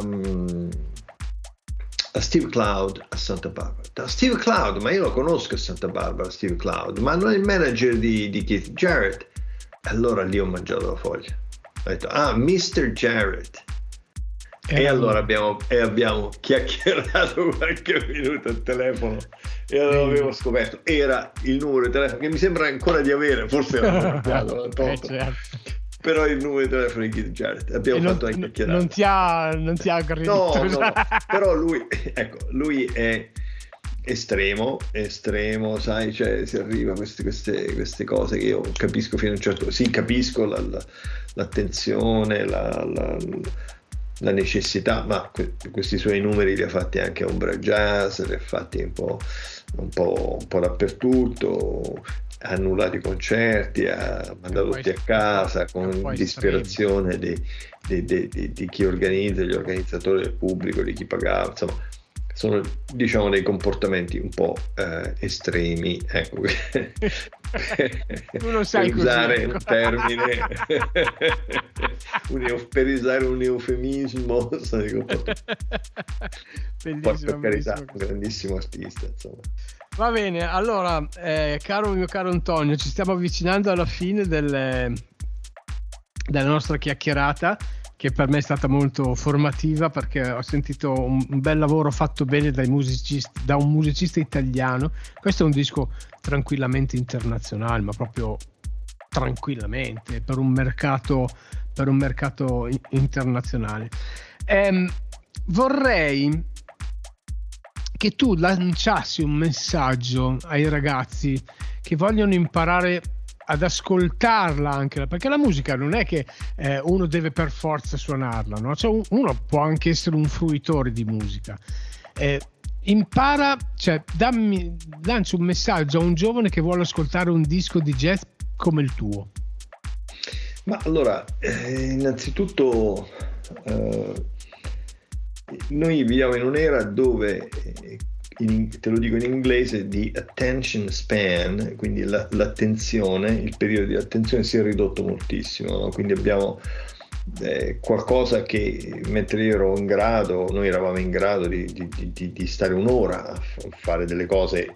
S3: a Steve Cloud a Santa Barbara. Steve Cloud, ma io lo conosco a Santa Barbara, Steve Cloud, ma non è il manager di, di Keith Jarrett. Allora lì ho mangiato la foglia. Ho detto, ah, Mr. Jarrett. E allora abbiamo, e abbiamo, chiacchierato qualche minuto al telefono e allora avevo scoperto era il numero di telefono che mi sembra ancora di avere, forse l'ho cambiato, eh, certo. però il numero di telefono di Keith Jarrett abbiamo
S2: e
S3: fatto
S2: non,
S3: una chiacchierata.
S2: Non ti ha, non ti ha.
S3: No, no, però lui, ecco, lui è estremo, estremo, sai, cioè si arriva a queste, queste, queste cose che io capisco fino a un certo punto, sì, capisco la, la, l'attenzione, la, la, la, necessità, ma que, questi suoi numeri li ha fatti anche a Umbra Jazz, li ha fatti un po', un po', un po dappertutto, ha annullato i concerti, ha mandato tutti a casa con disperazione di, di, di, di, chi organizza, gli organizzatori del pubblico, di chi pagava, insomma sono diciamo dei comportamenti un po' eh, estremi ecco. Usare un termine. Per usare un eufemismo poi per carità un grandissimo artista insomma.
S2: Va bene allora eh, caro mio caro Antonio ci stiamo avvicinando alla fine del, della nostra chiacchierata che per me è stata molto formativa perché ho sentito un, un bel lavoro fatto bene da un musicista italiano. Questo è un disco tranquillamente internazionale, ma proprio tranquillamente per un mercato, per un mercato internazionale. Ehm, vorrei che tu lanciassi un messaggio ai ragazzi che vogliono imparare ad ascoltarla anche perché la musica non è che eh, uno deve per forza suonarla no? cioè, uno può anche essere un fruitore di musica eh, impara cioè dammi, lancia un messaggio a un giovane che vuole ascoltare un disco di jazz come il tuo
S3: ma allora eh, innanzitutto eh, noi viviamo in un'era dove in, te lo dico in inglese, di attention span, quindi la, l'attenzione, il periodo di attenzione si è ridotto moltissimo, no? quindi abbiamo eh, qualcosa che mentre io ero in grado, noi eravamo in grado di, di, di, di stare un'ora a fare delle cose,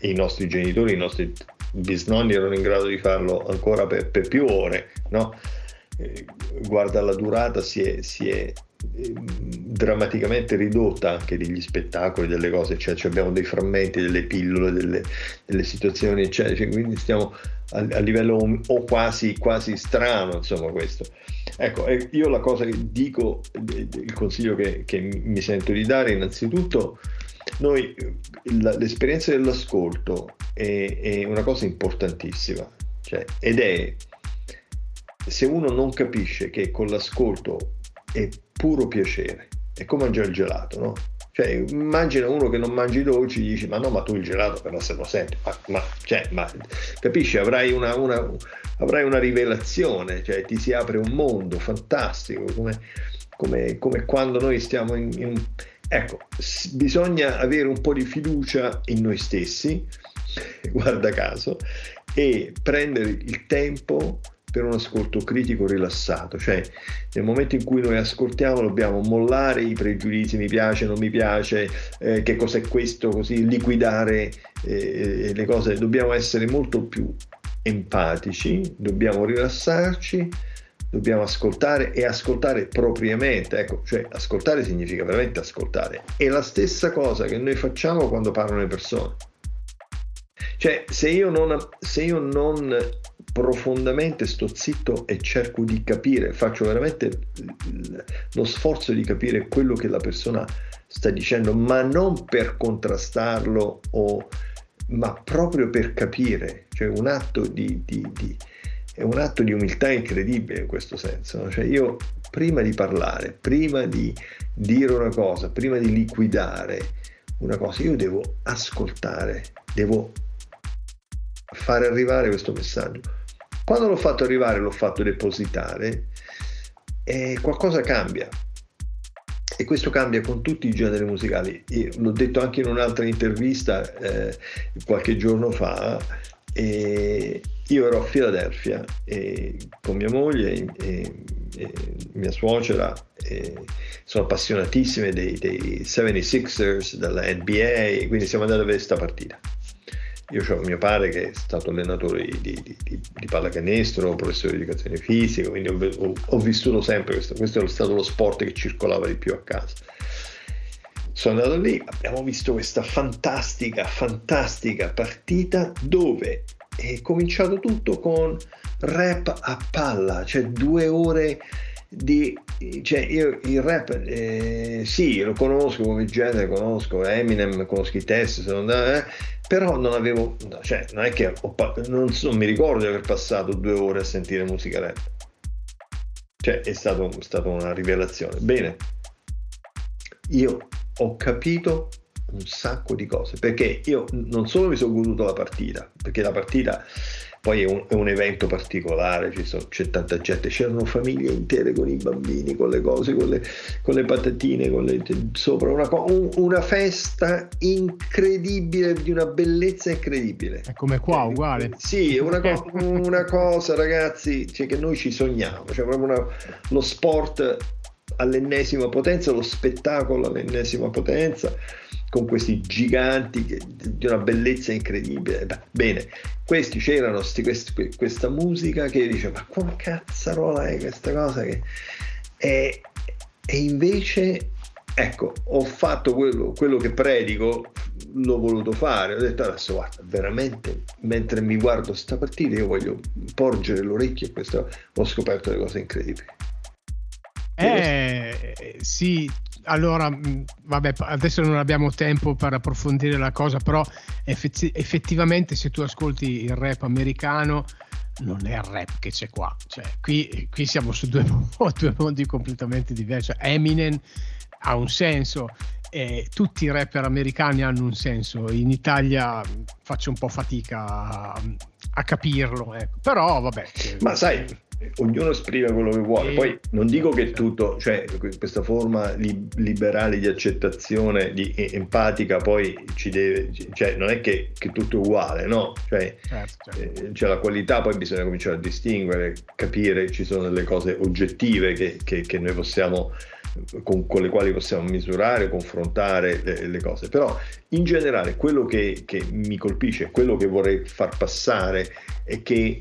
S3: i nostri genitori, i nostri bisnonni erano in grado di farlo ancora per, per più ore, no? eh, guarda la durata si è, si è drammaticamente ridotta anche degli spettacoli, delle cose, cioè, cioè abbiamo dei frammenti, delle pillole, delle, delle situazioni, eccetera, cioè, quindi stiamo a, a livello o quasi, quasi strano, insomma, questo. Ecco, io la cosa che dico, il consiglio che, che mi sento di dare innanzitutto, noi l'esperienza dell'ascolto è, è una cosa importantissima, cioè, ed è se uno non capisce che con l'ascolto è puro piacere, è come mangiare il gelato, no? Cioè, immagina uno che non mangi i dolci, gli dici, ma no, ma tu il gelato però se lo senti, ma, ma, cioè, ma capisci, avrai una, una, avrai una, rivelazione, cioè ti si apre un mondo fantastico, come, come, come quando noi stiamo in, in... Ecco, bisogna avere un po' di fiducia in noi stessi, guarda caso, e prendere il tempo per un ascolto critico rilassato, cioè nel momento in cui noi ascoltiamo dobbiamo mollare i pregiudizi, mi piace, non mi piace, eh, che cos'è questo, così liquidare eh, le cose, dobbiamo essere molto più empatici, dobbiamo rilassarci, dobbiamo ascoltare e ascoltare propriamente, ecco, cioè ascoltare significa veramente ascoltare, è la stessa cosa che noi facciamo quando parlano le persone. Cioè, se io non, se io non profondamente sto zitto e cerco di capire, faccio veramente lo sforzo di capire quello che la persona sta dicendo, ma non per contrastarlo o, ma proprio per capire, cioè un atto di, di, di è un atto di umiltà incredibile in questo senso. No? Cioè io prima di parlare, prima di dire una cosa, prima di liquidare una cosa, io devo ascoltare, devo fare arrivare questo messaggio. Quando l'ho fatto arrivare, l'ho fatto depositare, e qualcosa cambia. E questo cambia con tutti i generi musicali. Io l'ho detto anche in un'altra intervista eh, qualche giorno fa. E io ero a Filadelfia con mia moglie e, e mia suocera eh, sono appassionatissime dei, dei 76ers, della NBA, quindi siamo andati a vedere questa partita. Io ho mio padre che è stato allenatore di, di, di, di pallacanestro, professore di educazione fisica, quindi ho, ho, ho vissuto sempre questo, questo è stato lo sport che circolava di più a casa. Sono andato lì, abbiamo visto questa fantastica, fantastica partita dove è cominciato tutto con rap a palla, cioè due ore di cioè io il rap eh, sì lo conosco come genere conosco Eminem conosco i testi non, eh, però non avevo cioè non è che ho, non, non, mi ricordo di aver passato due ore a sentire musica rap. Cioè è stata una rivelazione. Bene. Io ho capito un sacco di cose perché io non solo mi sono goduto la partita perché la partita poi è un, è un evento particolare, sono, c'è tanta gente, c'erano famiglie intere con i bambini, con le cose, con le, con le patatine, con le, sopra, una, un, una, festa incredibile, di una bellezza incredibile.
S2: È come qua, uguale.
S3: Sì, è una, una cosa ragazzi, cioè, che noi ci sogniamo, cioè proprio una, lo sport all'ennesima potenza, lo spettacolo all'ennesima potenza con questi giganti di una bellezza incredibile. Bene, questi c'erano, sti, questi, questa musica che dice ma come cazzarola è questa cosa che... E, e invece, ecco, ho fatto quello, quello che predico, l'ho voluto fare, ho detto adesso guarda, veramente, mentre mi guardo sta partita io voglio porgere l'orecchio a questo, ho scoperto delle cose incredibili.
S2: Eh, sì, allora, mm, vabbè, adesso non abbiamo tempo per approfondire la cosa, però effetti- effettivamente se tu ascolti il rap americano non è il rap che c'è qua, cioè, qui, qui siamo su due, due, mondi completamente diversi. Cioè, Eminem ha un senso, e tutti i rapper americani hanno un senso, in Italia faccio un po' fatica a, a capirlo, ecco. però vabbè.
S3: Ma sai, ognuno esprime quello che vuole. Poi non dico che tutto, cioè questa forma li, liberale di accettazione, di empatica, poi ci deve, cioè non è che, che tutto è uguale, no? Cioè, certo, certo. Eh, c'è la qualità, poi bisogna cominciare a distinguere, capire, ci sono delle cose oggettive che, che, che noi possiamo con, con, le quali possiamo misurare, confrontare le, le, cose. Però in generale quello che, che mi colpisce, quello che vorrei far passare è che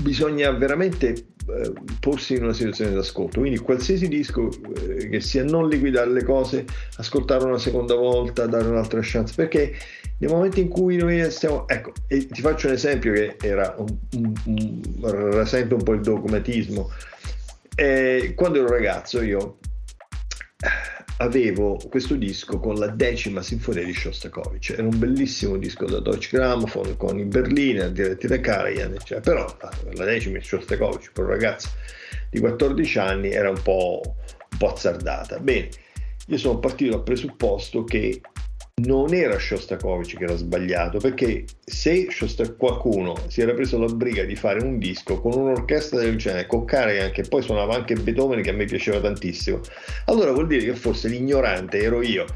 S3: bisogna veramente eh, porsi in una situazione d'ascolto. Quindi qualsiasi disco eh, che sia non liquidare le cose, ascoltare una seconda volta, dare un'altra chance, perché nel momento in cui noi stiamo... Ecco, ti faccio un esempio che era un, un, un, rasenta un po' il dogmatismo. Eh, quando ero ragazzo io avevo questo disco con la decima sinfonia di Shostakovich, era un bellissimo disco da Deutsche Grammophon con i Berliner diretti da Karajan, eccetera. però la decima di Shostakovich per un ragazzo di 14 anni era un po', un po' azzardata. Bene, io sono partito dal presupposto che non era Shostakovich che era sbagliato, perché se Shostak- qualcuno si era preso la briga di fare un disco con un'orchestra del genere, con Karajan, che poi suonava anche Beethoven, che a me piaceva tantissimo, allora vuol dire che forse l'ignorante ero io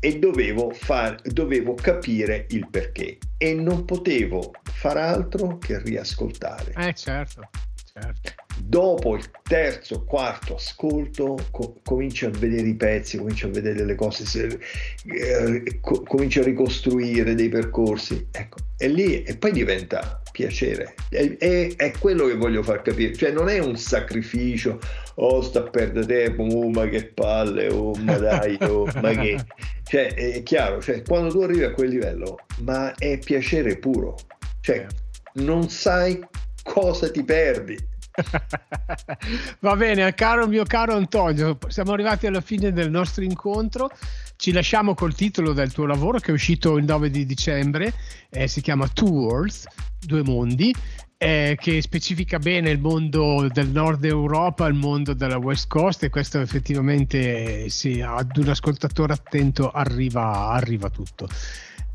S3: e dovevo, far, dovevo capire il perché e non potevo far altro che riascoltare.
S2: Eh certo, certo
S3: dopo il terzo, quarto ascolto co- cominci a vedere i pezzi, cominci a vedere le cose, se, eh, co- cominci a ricostruire dei percorsi, ecco, e lì e poi diventa piacere, è, è, è, quello che voglio far capire, cioè non è un sacrificio, oh sta a perdere tempo, oh ma che palle, oh ma dai, oh ma che, cioè è chiaro, cioè quando tu arrivi a quel livello, ma è piacere puro, cioè non sai cosa ti perdi
S2: Va bene, caro mio caro Antonio, siamo arrivati alla fine del nostro incontro. Ci lasciamo col titolo del tuo lavoro che è uscito il 9 di dicembre, eh, si chiama Two Worlds, Due Mondi, eh, che specifica bene il mondo del nord Europa, il mondo della West Coast e questo effettivamente sì, ad un ascoltatore attento arriva, arriva tutto.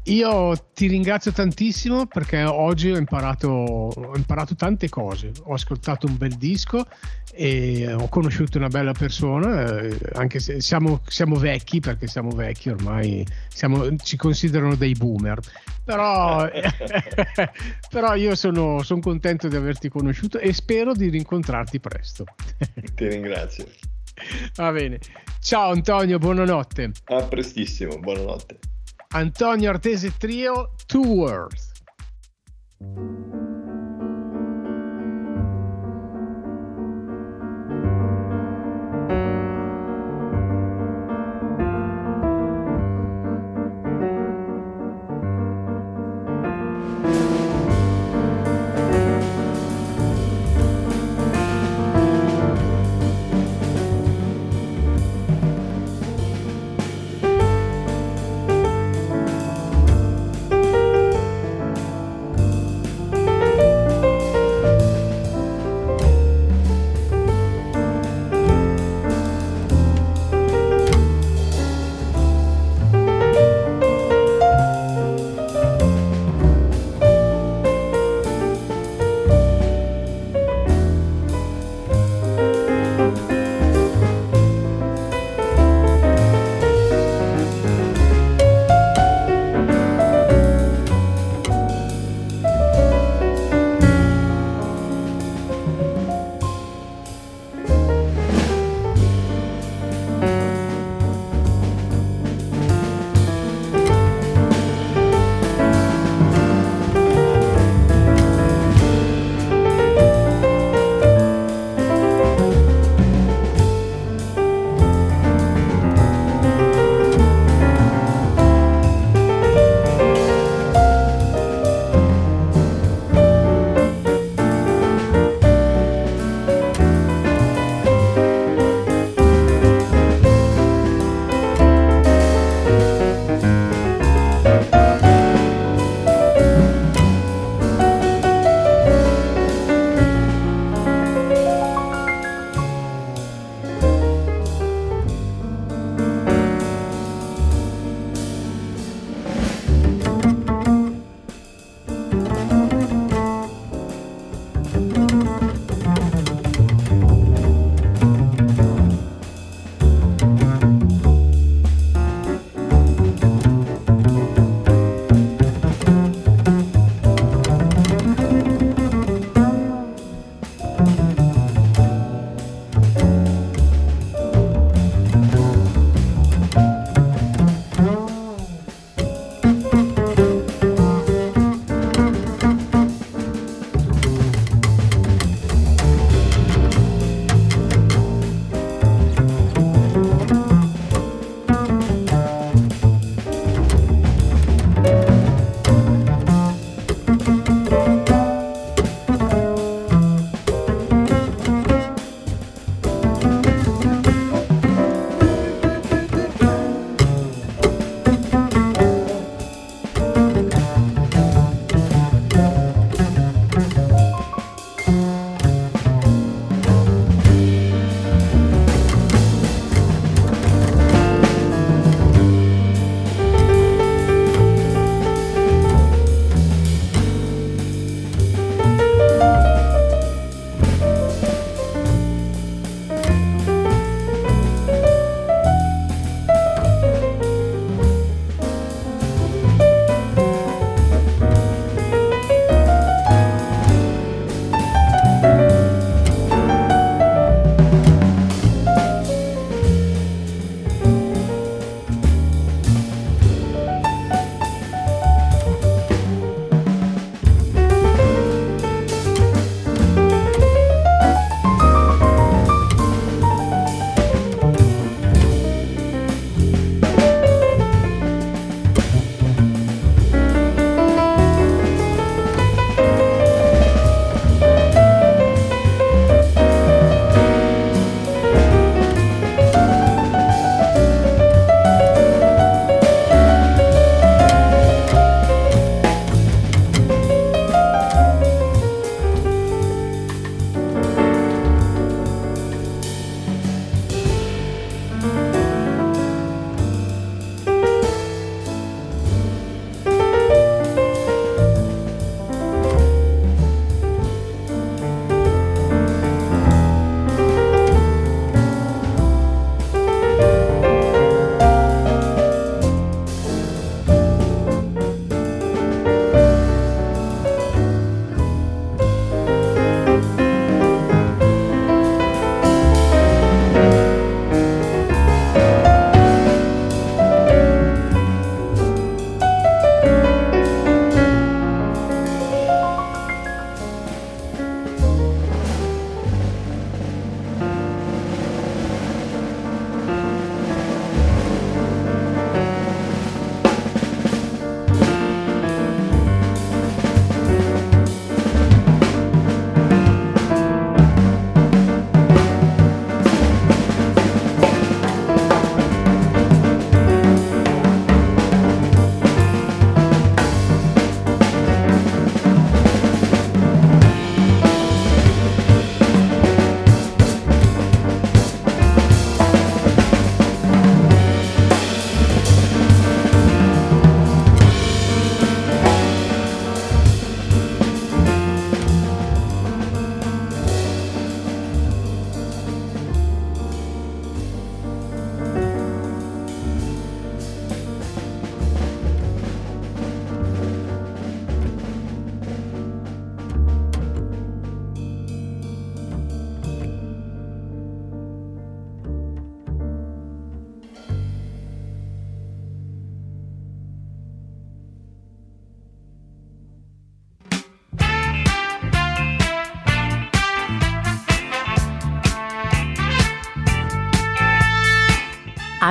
S2: Io ti ringrazio tantissimo perché oggi ho imparato, ho imparato, tante cose. Ho ascoltato un bel disco e ho conosciuto una bella persona, eh, anche se siamo, siamo, vecchi, perché siamo vecchi ormai, siamo, ci considerano dei boomer. Però, però io sono, sono contento di averti conosciuto e spero di rincontrarti presto.
S3: ti ringrazio.
S2: Va bene. Ciao Antonio, buonanotte.
S3: A prestissimo, buonanotte.
S2: Antonio Artese Trio, Two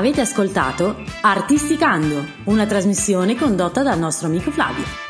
S1: Avete ascoltato Artisticando, una trasmissione condotta dal nostro amico Flavio.